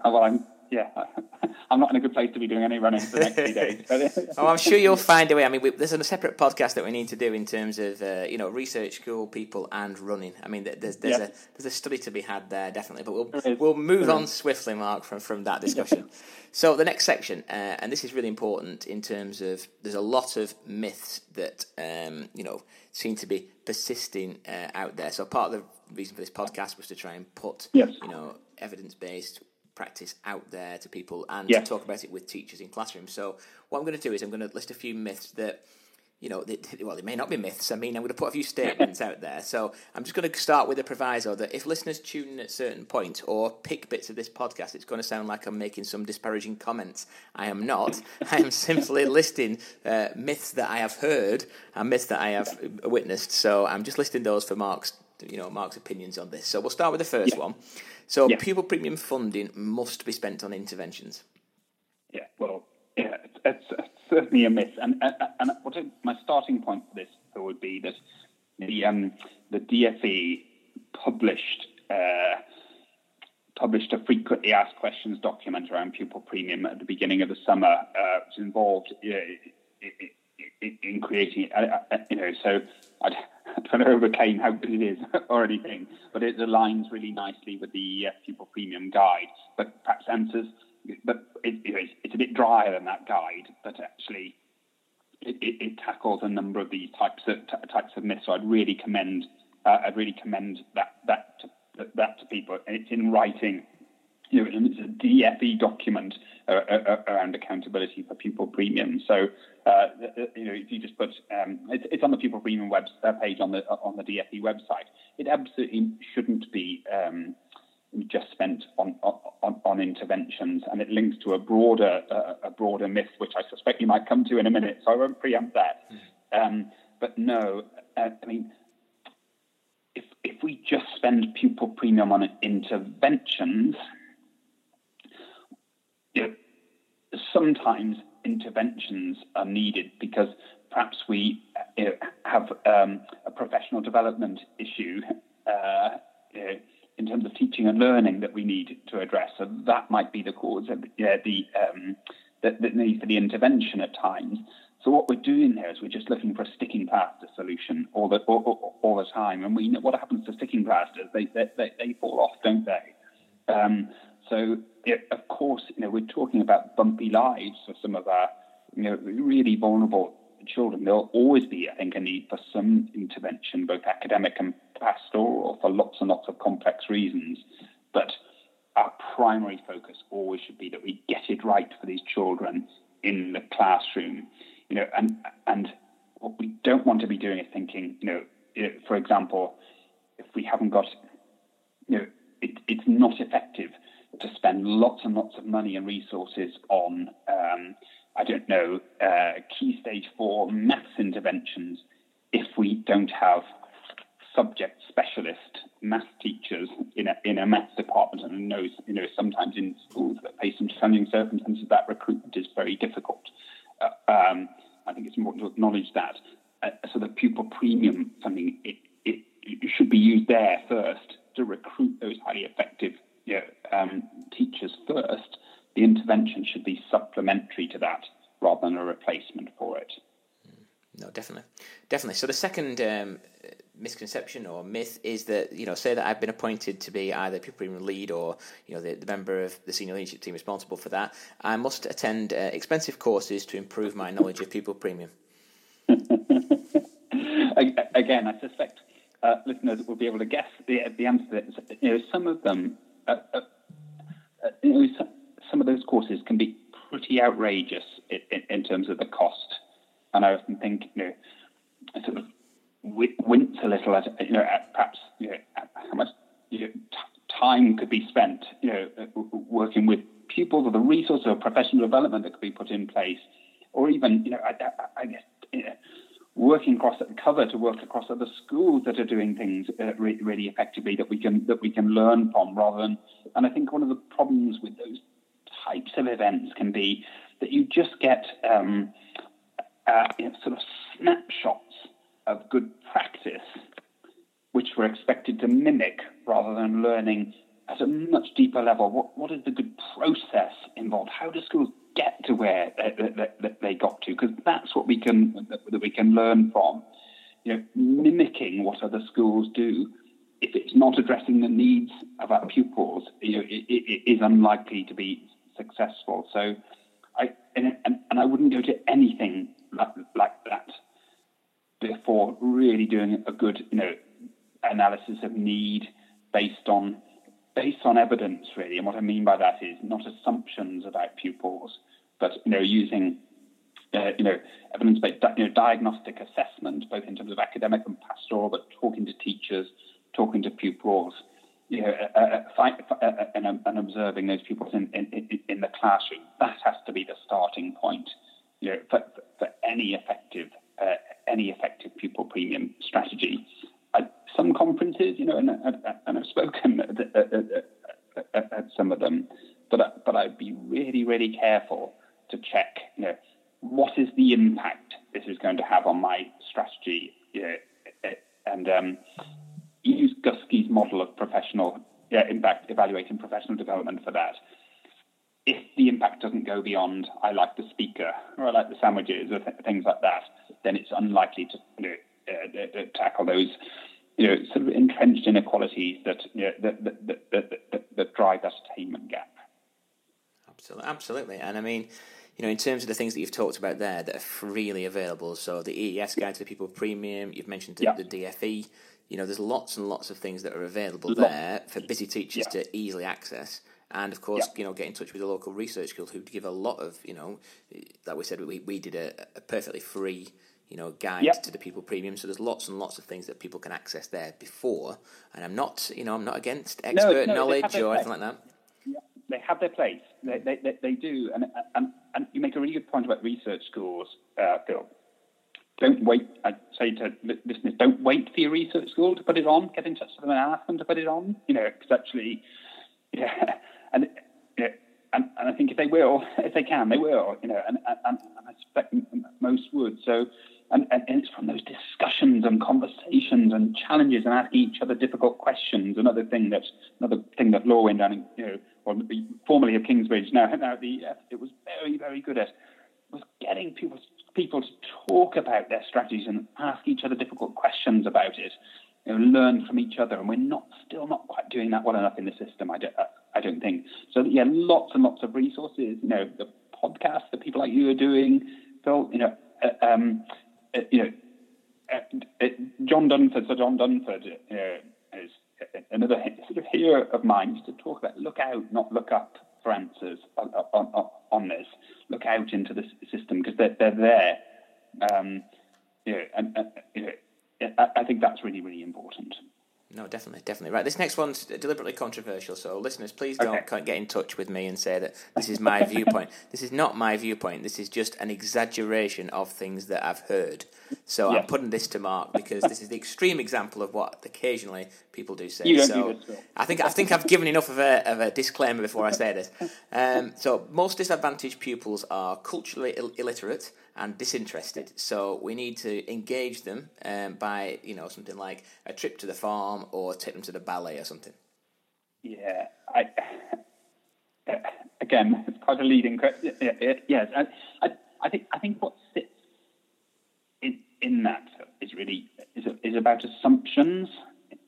Well, I'm yeah. I'm not in a good place to be doing any running for the next few days. oh, I'm sure you'll find a way. I mean, we, there's a separate podcast that we need to do in terms of uh, you know research school people and running. I mean, there's there's a there's a study to be had there definitely, but we'll we'll move on swiftly, Mark, from from that discussion. so the next section, uh, and this is really important in terms of there's a lot of myths that um, you know seem to be persisting uh, out there. So part of the reason for this podcast was to try and put yes. you know evidence based practice out there to people and yeah. to talk about it with teachers in classrooms. So what I'm going to do is I'm going to list a few myths that you know, they, well, they may not be myths. I mean, I'm going to put a few statements out there. So I'm just going to start with a proviso that if listeners tune in at certain point or pick bits of this podcast, it's going to sound like I'm making some disparaging comments. I am not. I am simply listing uh, myths that I have heard and myths that I have witnessed. So I'm just listing those for Mark's, you know, Mark's opinions on this. So we'll start with the first yeah. one. So yeah. pupil premium funding must be spent on interventions. Yeah, well, yeah, it's, it's certainly a myth. And, and, and what it, my starting point for this would be that the um, the DFE published uh, published a frequently asked questions document around pupil premium at the beginning of the summer, uh, which involved uh, in creating it. Uh, uh, you know, so I'd, I don't overclaim how good it is or anything, but it aligns really nicely with the uh, pupil premium guide, but perhaps answers. But it, it's, it's, a bit drier than that guide, but actually it, it, it tackles a number of these types of t- types of myths. So I'd really commend uh, I'd really commend that that to, that to people, and it's in writing. It's a DFE document uh, uh, uh, around accountability for pupil premium. So, uh, you know, if you just put um, it's, it's, on the pupil premium web uh, page on the on the DFE website. It absolutely shouldn't be um, just spent on, on, on interventions, and it links to a broader uh, a broader myth, which I suspect you might come to in a minute. So I won't preempt that. Um, but no, I mean. If, if we just spend pupil premium on interventions, you know, sometimes interventions are needed because perhaps we you know, have um, a professional development issue uh, you know, in terms of teaching and learning that we need to address. So that might be the cause of uh, the um, that, that need for the intervention at times. So what we're doing here is we're just looking for a sticking plaster solution all the all, all, all the time. And we know what happens to sticking plasters; they they, they, they fall off, don't they? Um, so, it, of course, you know, we're talking about bumpy lives for some of our, you know, really vulnerable children. There'll always be, I think, a need for some intervention, both academic and pastoral, for lots and lots of complex reasons. But our primary focus always should be that we get it right for these children in the classroom. You know, and and what we don't want to be doing is thinking, you know, eh, for example, if we haven't got, you know, it, it's not effective to spend lots and lots of money and resources on, um, I don't know, uh, key stage four maths interventions if we don't have subject specialist math teachers in a, in a maths department and I know, you know, sometimes in schools that face some challenging circumstances, that recruitment is very difficult. Uh, um, I think it's important to acknowledge that. Uh, so the pupil premium funding, it, it, it, should be used there first to recruit those highly effective you know, um, teachers first. The intervention should be supplementary to that rather than a replacement for it. No, definitely, definitely. So the second um, misconception or myth is that you know, say that I've been appointed to be either pupil premium lead or you know the, the member of the senior leadership team responsible for that. I must attend uh, expensive courses to improve my knowledge of pupil premium. Again, I suspect uh, listeners will be able to guess the, the answer to this. You know, some of them, uh, uh, uh you know, some of those courses can be pretty outrageous in, in, in terms of the cost. And I often think, you know, I sort of wince a little at, you know, at perhaps, you know, how much you know, t- time could be spent, you know, uh, working with pupils or the resource or professional development that could be put in place, or even, you know, I, I guess, you know, working across the cover to work across other schools that are doing things uh, re- really effectively that we can that we can learn from rather than and I think one of the problems with those types of events can be that you just get um, uh, you know, sort of snapshots of good practice, which we're expected to mimic rather than learning at a much deeper level. What, what is the good process involved? How do schools get to where they, they, got to? Because that's what we can that we can learn from. You know, mimicking what other schools do, if it's not addressing the needs of our pupils, you know, it, it is unlikely to be successful. So, I and, and I wouldn't go to anything like, like that before really doing a good, you know, analysis of need based on based on evidence, really. And what I mean by that is not assumptions about pupils, but you know, using uh, you know evidence-based you know, diagnostic assessment, both in terms of academic and pastoral, but talking to teachers, talking to pupils, you know, uh, uh, uh, uh and, and, observing those pupils in, in, in the classroom. That has to be the starting point you know, for, for any effective uh, any effective pupil premium strategy. Some conferences, you know, and, and I've spoken at, at, at, at, some of them, but but I'd be really really careful to check, you know, what is the impact this is going to have on my strategy, you know, and um, use Guskey's model of professional yeah, impact evaluating professional development for that. If the impact doesn't go beyond I like the speaker or I like the sandwiches or th- things like that, then it's unlikely to you know, uh, uh, tackle those you know sort of entrenched inequalities that you know, that, that, that, that, that drive that attainment gap. Absolutely, absolutely, and I mean. You know, in terms of the things that you've talked about there that are freely available, so the EEF guide to the pupil premium, you've mentioned the, the DFE. You know, there's lots and lots of things that are available there for busy teachers yeah. to easily access and of course, you know, get in touch with the local research guild who give a lot of, you know, like we said, we, we did a, a perfectly free, you know, guide to the pupil premium. So there's lots and lots of things that people can access there before. And I'm not, you know, I'm not against expert no, no, knowledge or anything like that. Yeah, they have their place. They, they, they, they, do. And, and, and you make a really good point about research schools, uh, Phil. Don't wait. I say to listeners, don't wait for your research school to put it on. Get in touch with them and ask them to put it on. You know, because actually, yeah, and you know, and, and I think if they will, if they can, they will. You know, and and, and I suspect most would. So. And, and, it's from those discussions and conversations and challenges and asking each other difficult questions. Another thing that another thing that Lorwyn down you know, or formerly of Kingsbridge now now the it was very very good at was getting people people to talk about their strategies and ask each other difficult questions about it. You know, learn from each other, and we're not still not quite doing that well enough in the system. I, don't I don't think. So yeah, lots and lots of resources. You know, the podcasts that people like you are doing. Phil, you know, uh, um, uh, you know, uh, uh John Dunford. So John Dunford uh, is another sort of hero of mine. Used to talk about look out, not look up for answers on, on, on this. Look out into the system because they're they're there. Um, and you know, I, I think that's really really important. No, definitely, definitely. Right, this next one's deliberately controversial, so listeners, please don't okay. get in touch with me and say that this is my viewpoint. This is not my viewpoint. This is just an exaggeration of things that I've heard. So Yes. I'm putting this to Mark because this is the extreme example of what occasionally people do say. So do I think I think I've given enough of a, of a disclaimer before I say this. Um, so most disadvantaged pupils are culturally Ill- illiterate and disinterested. So we need to engage them um, by you know something like a trip to the farm or take them to the ballet or something. Yeah, I, again, it's quite a leading question. Yeah, yeah, Yes, I, I, think I think what sits in in that is really is is about assumptions,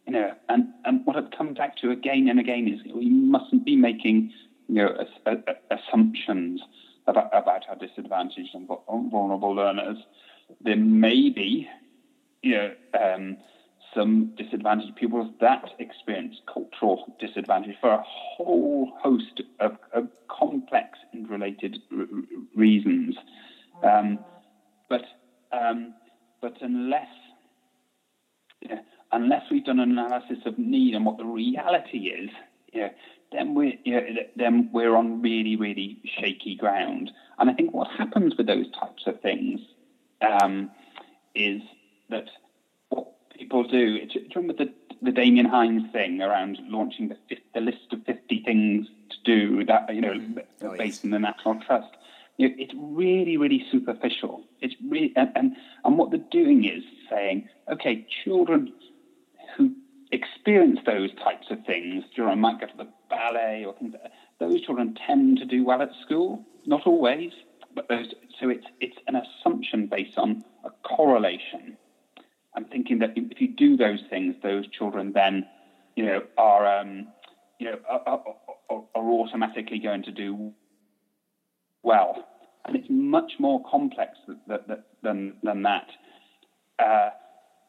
you know, and and what I've come back to again and again is we mustn't be making you know a, a- assumptions about about our disadvantaged and vulnerable learners. There may be you know, um, some disadvantaged pupils that experience cultural disadvantage for a whole host of, of complex and related r- reasons. Um, but um, but unless unless we've done an analysis of need and what the reality is, yeah, then we're yeah, then we're on really really shaky ground. And I think what happens with those types of things um, is that what people do. Do you remember the the Damian Hinds thing around launching the, the list of fifty things to do that you know Oh, based yes. in the National Trust? You know, it's really really superficial. It's really and, and and what they're doing is saying, okay, children who experience those types of things, children might go to the ballet or things like those children tend to do well at school. Not always, but those. So it's it's an assumption based on a correlation. I'm thinking that if you do those things, those children then, you know, are um, you know are, are, are automatically going to do well, and it's much more complex th- th- th- than than that. Uh,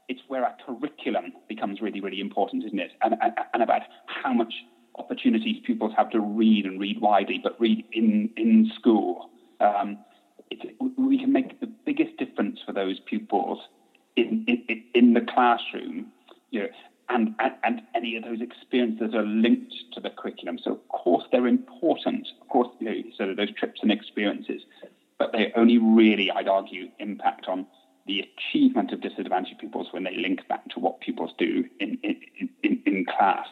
it's where our curriculum becomes really, really important, isn't it? And, and, and about how much opportunities pupils have to read and read widely, but read in in school. Um, we can make the biggest difference for those pupils in in, in the classroom, you know, and, and and any of those experiences are linked to the curriculum. So of course they're important. Of course, you know, sort of those trips and experiences, but they only really, I'd argue, impact on the achievement of disadvantaged pupils when they link back to what pupils do in, in, in, in class.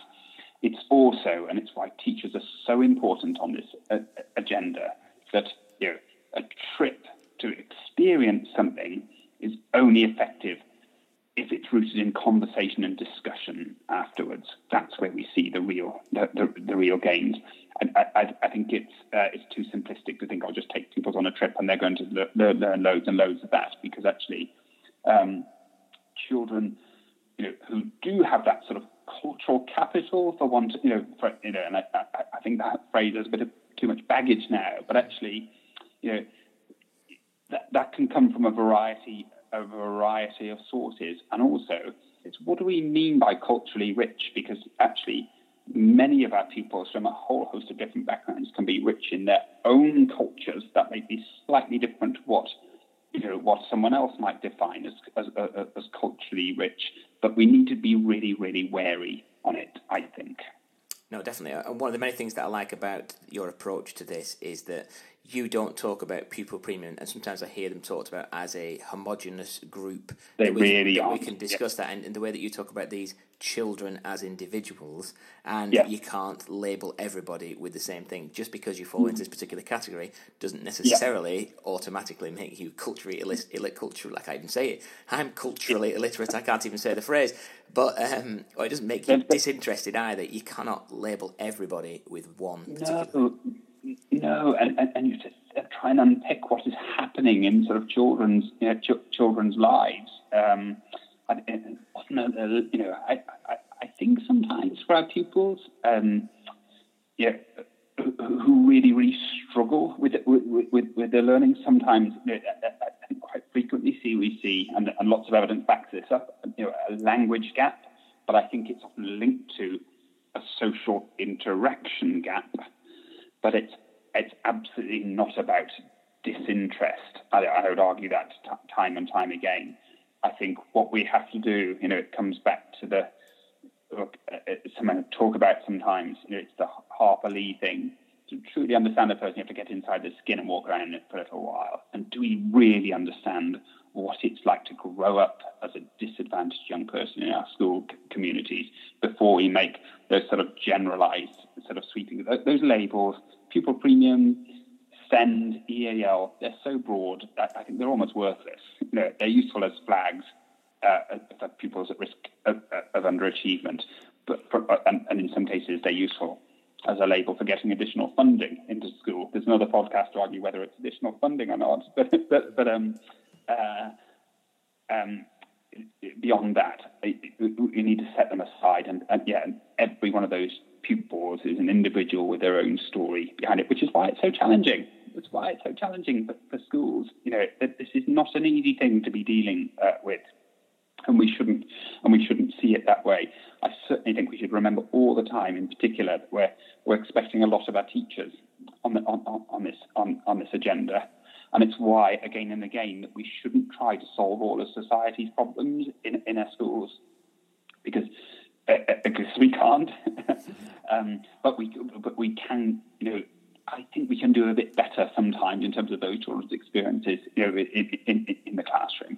It's also, and it's why teachers are so important on this uh, agenda, that you know, a trip to experience something is only effective if it's rooted in conversation and discussion afterwards. That's where we see the real the, the, the real gains. I, I, I think it's uh, it's too simplistic to think I'll just take people on a trip and they're going to le- le- learn loads and loads of that because actually um, children you know who do have that sort of cultural capital for one you know for, you know and I, I, I think that phrase has a bit of too much baggage now but actually you know that, that can come from a variety a variety of sources. And also it's what do we mean by culturally rich? Because actually many of our pupils from a whole host of different backgrounds can be rich in their own cultures that may be slightly different to what you know what someone else might define as, as, as culturally rich but we need to be really really wary on it i think No, definitely. And one of the many things that I like about your approach to this is that you don't talk about pupil premium, and sometimes I hear them talked about as a homogenous group. They we, really are. we can yeah. discuss that, and, and the way that you talk about these children as individuals, and Yeah. you can't label everybody with the same thing. Just because you fall into this particular category doesn't necessarily automatically make you culturally illit- illit- cultural. Like I even say it, I'm culturally illiterate. I can't even say the phrase, but um, or it doesn't make you disinterested either. You cannot label everybody with one particular. No, no, and, and, and you just uh, try and unpick what is happening in sort of children's you know, ch- children's lives. Um, and, and often, uh, you know, I, I, I think sometimes for our pupils, um, yeah, who, really really struggle with with, with, with their learning. Sometimes, you know, I, quite frequently, see we see, and, and lots of evidence backs this up. You know, a language gap, but I think it's often linked to a social interaction gap but it's it's absolutely not about disinterest. I, I would argue that t- time and time again. I think what we have to do, you know, it comes back to the look, uh, uh, someone talk about sometimes. You know, it's the Harper Lee thing. To truly understand a person, you have to get inside their skin and walk around it for a little while. And do we really understand what it's like to grow up as a disadvantaged young person in our school c- communities before we make those sort of generalized, sort of sweeping, those labels, pupil premium, SEND, EAL, they're so broad, I, think they're almost worthless. You know, they're useful as flags uh, for pupils at risk of, of underachievement, but for, and, and in some cases they're useful as a label for getting additional funding into school. There's another podcast to argue whether it's additional funding or not, but but, but um, uh, um, beyond that, you need to set them aside, and, and yeah, every one of those pupils is an individual with their own story behind it, which is why it's so challenging. That's why it's so challenging for, for schools. You know, this is not an easy thing to be dealing uh, with and we shouldn't and we shouldn't see it that way. I certainly think we should remember all the time, in particular, that we're we're expecting a lot of our teachers on the, on, on this on, on this agenda, and it's why again and again that we shouldn't try to solve all of society's problems in in our schools, because uh, uh because we can't, um, but we but we can you know. I think we can do a bit better sometimes in terms of those children's experiences, you know, in, in, in the classroom.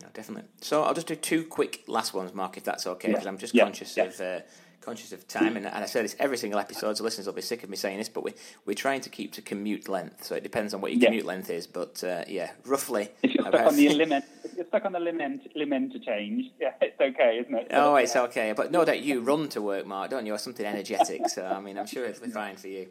No, definitely. So I'll just do two quick last ones, Mark, if that's okay, because yeah. I'm just yeah. conscious yeah. of uh, conscious of time, and, and I say this every single episode, so listeners will be sick of me saying this, but we we're trying to keep to commute length, so it depends on what your commute length is, but uh, yeah, roughly. If you're stuck on the limit, if you're stuck on the limit, limit interchange, yeah, it's okay, isn't it? Oh, it's okay, but no doubt you run to work, Mark, don't you, or something energetic? so I mean, I'm sure it'll be fine for you.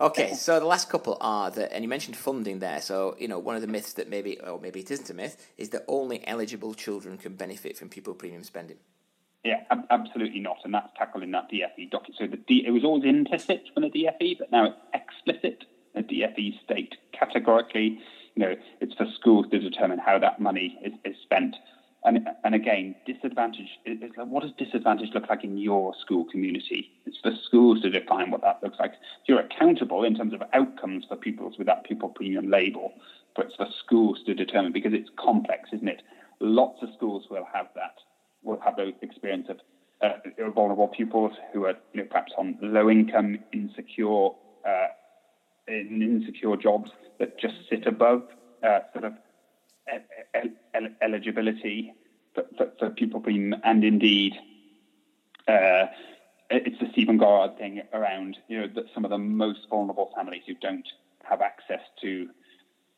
Okay, so the last couple are that, and you mentioned funding there. So you know, one of the myths that maybe, or maybe it isn't a myth, is that only eligible children can benefit from pupil premium spending. Yeah, absolutely not, and that's tackling that DFE document. So the D, it was always implicit from the DFE, but now it's explicit. The DFE state categorically, you know, it's for schools to determine how that money is, is spent. And, and again, disadvantage is like, what does disadvantage look like in your school community? It's for schools to define what that looks like. You're accountable in terms of outcomes for pupils with that pupil premium label, but it's for schools to determine because it's complex, isn't it? Lots of schools will have that, will have those experience of uh, vulnerable pupils who are you know, perhaps on low income, insecure, uh, in insecure jobs that just sit above uh, sort of eligibility for, for, for pupil premium, and indeed, uh, it's the Stephen Goddard thing around you know that some of the most vulnerable families who don't have access to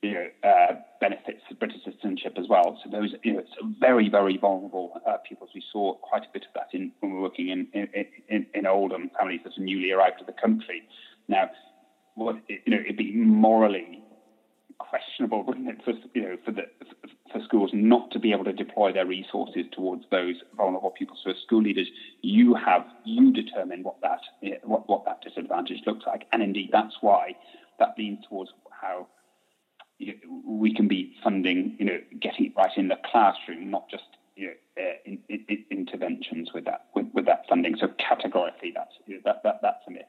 you know uh, benefits of British citizenship as well. So those you know very very vulnerable uh, pupils. We saw quite a bit of that in when we were working in in, in, in Oldham families that are newly arrived to the country. Now, what you know it'd be morally questionable, wouldn't it, for you know for the for schools not to be able to deploy their resources towards those vulnerable people. So, as school leaders, you have you determine what that what what that disadvantage looks like, and indeed that's why that leans towards how we can be funding, you know, getting it right in the classroom, not just you know, uh, in, in, interventions with that with, with that funding. So categorically, that's you know, that, that that's a myth.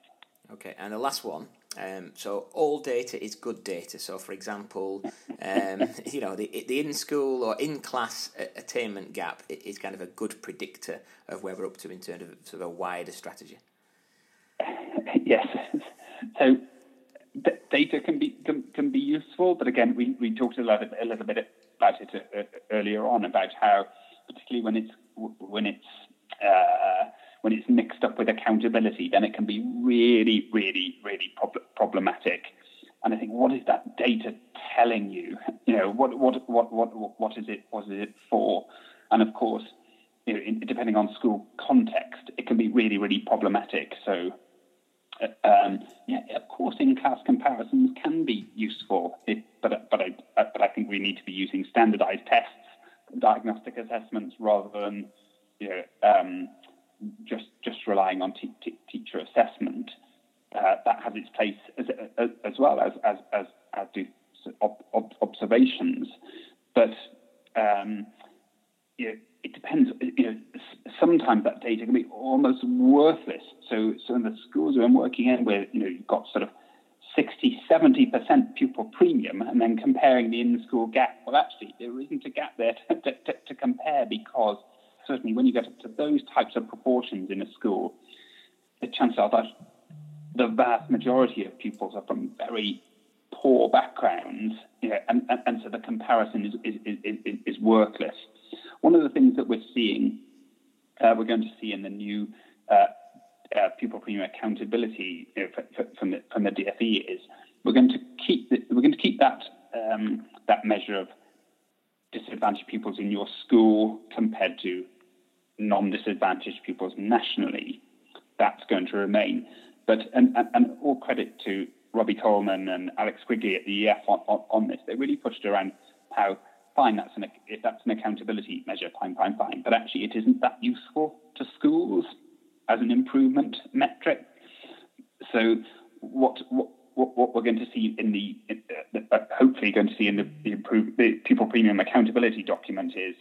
Okay, and the last one. Um, so all data is good data. So, for example, um, you know the the in school or in class attainment gap is kind of a good predictor of where we're up to in terms of sort of a wider strategy. Yes. So data can be can, can be useful, but again, we, we talked a little, a little bit about it uh, earlier on about how, particularly when it's when it's uh, when it's mixed up with accountability, then it can be really, really, really prob- problematic. And I think, what is that data telling you? You know, what, what, what, what, what is it? What is it for? And of course, you know, in, depending on school context, it can be really, really problematic. So, um, yeah, of course, in-class comparisons can be useful, but but I but I think we need to be using standardised tests, diagnostic assessments, rather than you know um, just just relying on t- t- teacher assessment, uh, that has its place as, as, as well as as as, as do ob- ob- observations. But um, you know, it depends. You know, sometimes that data can be almost worthless. So, so in the schools I'm working in, where you know you've got sort of 60, 70% pupil premium, and then comparing the in-school gap. Well, actually, there isn't a gap there to, to, to compare because certainly when you get up to those types of proportions in a school, the chances are that the vast majority of pupils are from very poor backgrounds, you know, and, and, and so the comparison is, is, is, is, worthless. One of the things that we're seeing, uh, we're going to see in the new uh, uh, pupil premium accountability you know, from the from the DFE is we're going to keep the, we're going to keep that um, that measure of disadvantaged pupils in your school compared to non-disadvantaged pupils nationally. That's going to remain. But and, and, and all credit to Robbie Coleman and Alex Quigley at the EEF on, on, on this. They really pushed around how fine that's an if that's an accountability measure, fine, fine, fine. But actually, it isn't that useful to schools as an improvement metric. So what what what we're going to see in the uh, hopefully going to see in the, the, improved, the pupil premium accountability document is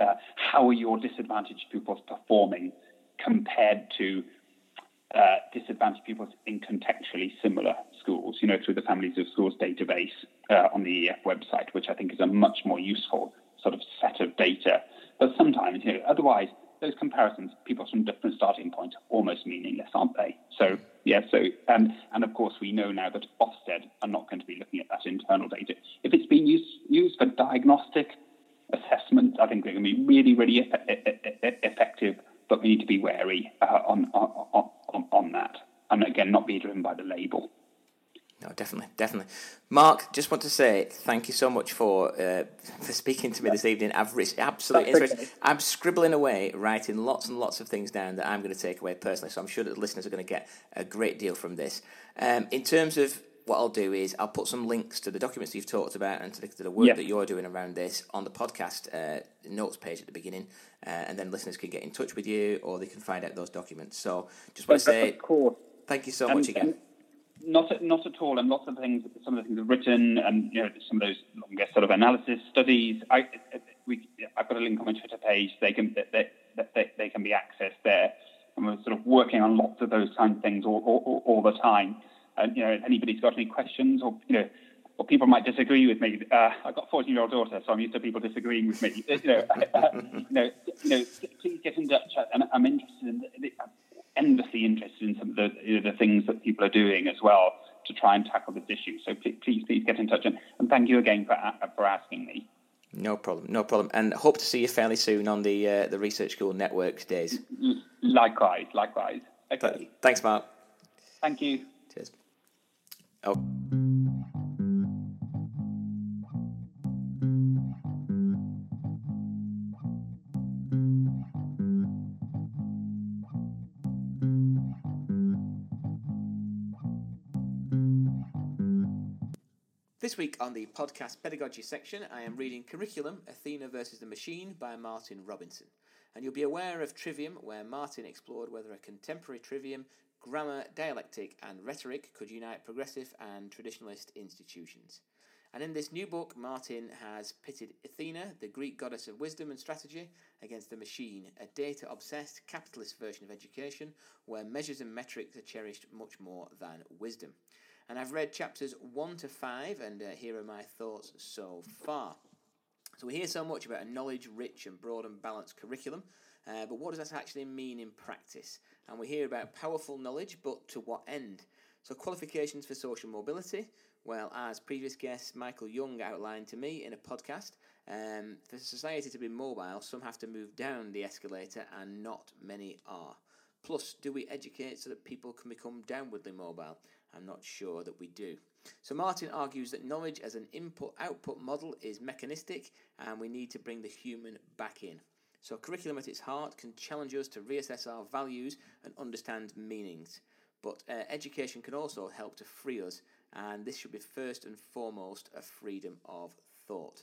uh, how are your disadvantaged pupils performing compared to uh, disadvantaged pupils in contextually similar schools, you know, through the Families of Schools database uh, on the EEF website, which I think is a much more useful sort of set of data. But sometimes, you know, otherwise, those comparisons, people from different starting points, are almost meaningless, aren't they? So, yeah, so, and, and of course, we know now that Ofsted are not going to be looking at that internal data. If it's being used, used for diagnostic assessment, I think they're going to be really, really effective, but we need to be wary uh, on, on, on, on that. And again, not be driven by the label. No, definitely, definitely. Mark, just want to say thank you so much for uh, for speaking to me this evening. I've re- absolutely interested. Okay. I'm scribbling away, writing lots and lots of things down that I'm going to take away personally. So I'm sure that the listeners are going to get a great deal from this. Um, in terms of what I'll do is I'll put some links to the documents you've talked about and to the, to the work that you're doing around this on the podcast uh, notes page at the beginning, uh, and then listeners can get in touch with you or they can find out those documents. So just want to say, thank you so much again. Not not at all, and lots of things. Some of the things are written, and you know some of those longer sort of analysis studies. I we I've got a link on my Twitter page. They can they, they, they can be accessed there, and we're sort of working on lots of those kind of things all, all, all the time. And you know, if anybody's got any questions, or you know, or people might disagree with me. Uh, I've got a 14 year old daughter, so I'm used to people disagreeing with me. You know, uh, you know, you know, please get in touch, and I'm interested in. The, endlessly interested in some of the, you know, the things that people are doing as well to try and tackle this issue. So please, please, please get in touch and, and thank you again for, uh, for asking me. No problem, no problem, and hope to see you fairly soon on the uh, the Research School Network days. Likewise, likewise. Okay. Th- thanks, Mark. Thank you. Cheers. Oh. This week on the podcast pedagogy section, I am reading Curriculum Athena versus the Machine by Martin Robinson. And you'll be aware of Trivium, where Martin explored whether a contemporary trivium, grammar, dialectic, and rhetoric could unite progressive and traditionalist institutions. And in this new book, Martin has pitted Athena, the Greek goddess of wisdom and strategy, against the machine, a data obsessed capitalist version of education where measures and metrics are cherished much more than wisdom. And I've read chapters 1 to 5, and uh, here are my thoughts so far. So we hear so much about a knowledge rich and broad and balanced curriculum, uh, but what does that actually mean in practice? And we hear about powerful knowledge, but to what end? So, qualifications for social mobility. Well, as previous guest Michael Young outlined to me in a podcast, um, for society to be mobile, some have to move down the escalator, and not many are. Plus, do we educate so that people can become downwardly mobile? I'm not sure that we do. So Martin argues that knowledge as an input-output model is mechanistic and we need to bring the human back in. So curriculum at its heart can challenge us to reassess our values and understand meanings. But uh, education can also help to free us and this should be first and foremost a freedom of thought.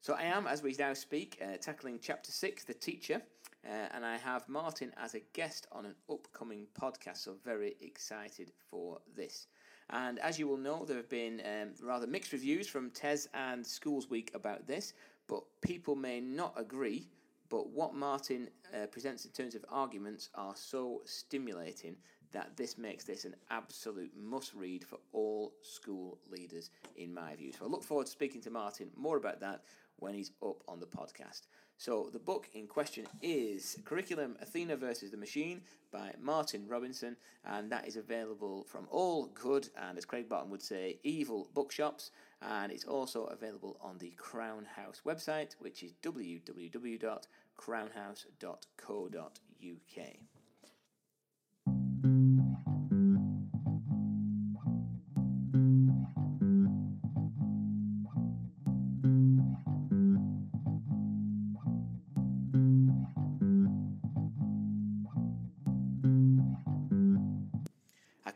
So I am, as we now speak, uh, tackling chapter 6, The Teacher, uh, and I have Martin as a guest on an upcoming podcast, so very excited for this. And as you will know, there have been um, rather mixed reviews from TES and Schools Week about this, but people may not agree. But what Martin uh, presents in terms of arguments are so stimulating that this makes this an absolute must read for all school leaders, in my view. So I look forward to speaking to Martin more about that when he's up on the podcast. So the book in question is Curriculum Athena versus the Machine by Martin Robinson, and that is available from all good and, as Craig Barton would say, evil bookshops. And it's also available on the Crown House website, which is www.crownhouse.co.uk.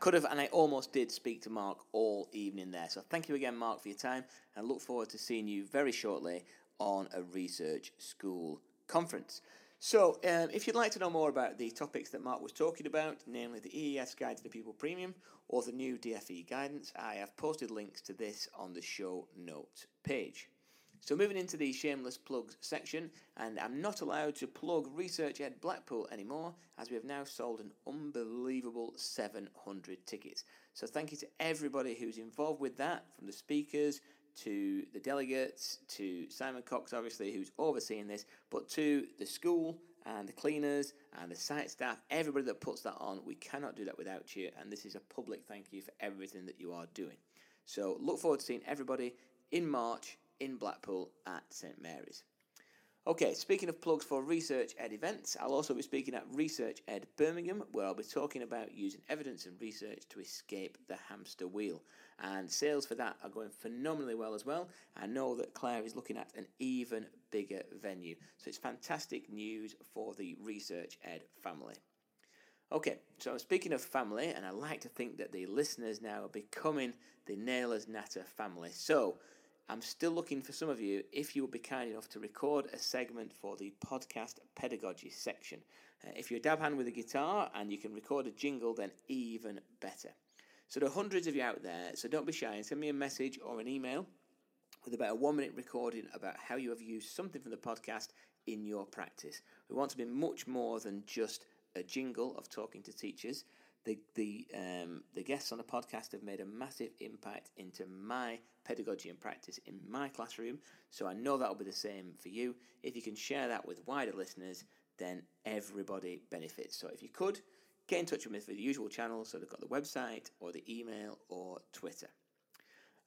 could have, and I almost did speak to Mark all evening there. So thank you again, Mark, for your time, and look forward to seeing you very shortly on a research school conference. So, um, if you'd like to know more about the topics that Mark was talking about, namely the EEF's Guide to the Pupil Premium or the new DFE guidance, I have posted links to this on the show notes page. So moving into the shameless plugs section, and I'm not allowed to plug Research Ed Blackpool anymore, as we have now sold an unbelievable 700 tickets. So thank you to everybody who's involved with that, from the speakers to the delegates to Simon Cox, obviously, who's overseeing this, but to the school and the cleaners and the site staff, everybody that puts that on. We cannot do that without you, and this is a public thank you for everything that you are doing. So look forward to seeing everybody in March in Blackpool at St Mary's. Okay, speaking of plugs for Research Ed events, I'll also be speaking at Research Ed Birmingham, where I'll be talking about using evidence and research to escape the hamster wheel. And sales for that are going phenomenally well as well. I know that Claire is looking at an even bigger venue. So it's fantastic news for the Research Ed family. Okay, so I'm speaking of family, and I like to think that the listeners now are becoming the Naylor's Natter family. So I'm still looking for some of you if you would be kind enough to record a segment for the podcast pedagogy section. Uh, if you're a dab hand with a guitar and you can record a jingle, then even better. So there are hundreds of you out there, so don't be shy and send me a message or an email with about a one minute recording about how you have used something from the podcast in your practice. We want to be much more than just a jingle of talking to teachers. The the um, the guests on the podcast have made a massive impact into my pedagogy and practice in my classroom. So I know that'll be the same for you. If you can share that with wider listeners, then everybody benefits. So if you could, get in touch with me through the usual channels. So they've got the website or the email or Twitter.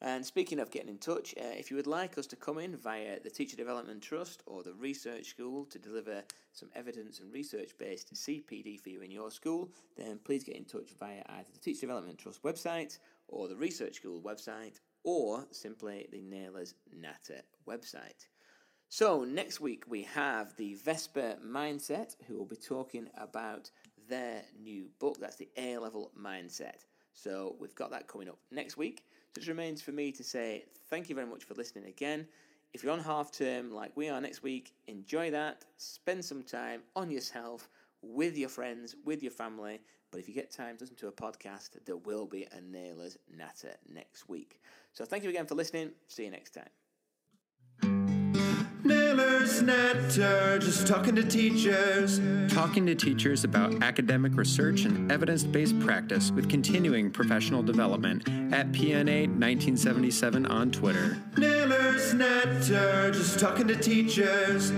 And speaking of getting in touch, uh, if you would like us to come in via the Teacher Development Trust or the Research School to deliver some evidence and research based CPD for you in your school, then please get in touch via either the Teacher Development Trust website or the Research School website or simply the Naylor's Natter website. So, next week we have the VESPA Mindset, who will be talking about their new book. That's the A level mindset. So, we've got that coming up next week. So, it remains for me to say thank you very much for listening again. If you're on half term like we are next week, enjoy that. Spend some time on yourself, with your friends, with your family. But if you get time listen to a podcast, there will be a Naylor's Natter next week. So thank you again for listening. See you next time. Natter, just talking to teachers. Talking to teachers about academic research and evidence based practice with continuing professional development at PNA 1977 on Twitter. Natter, just talking to teachers.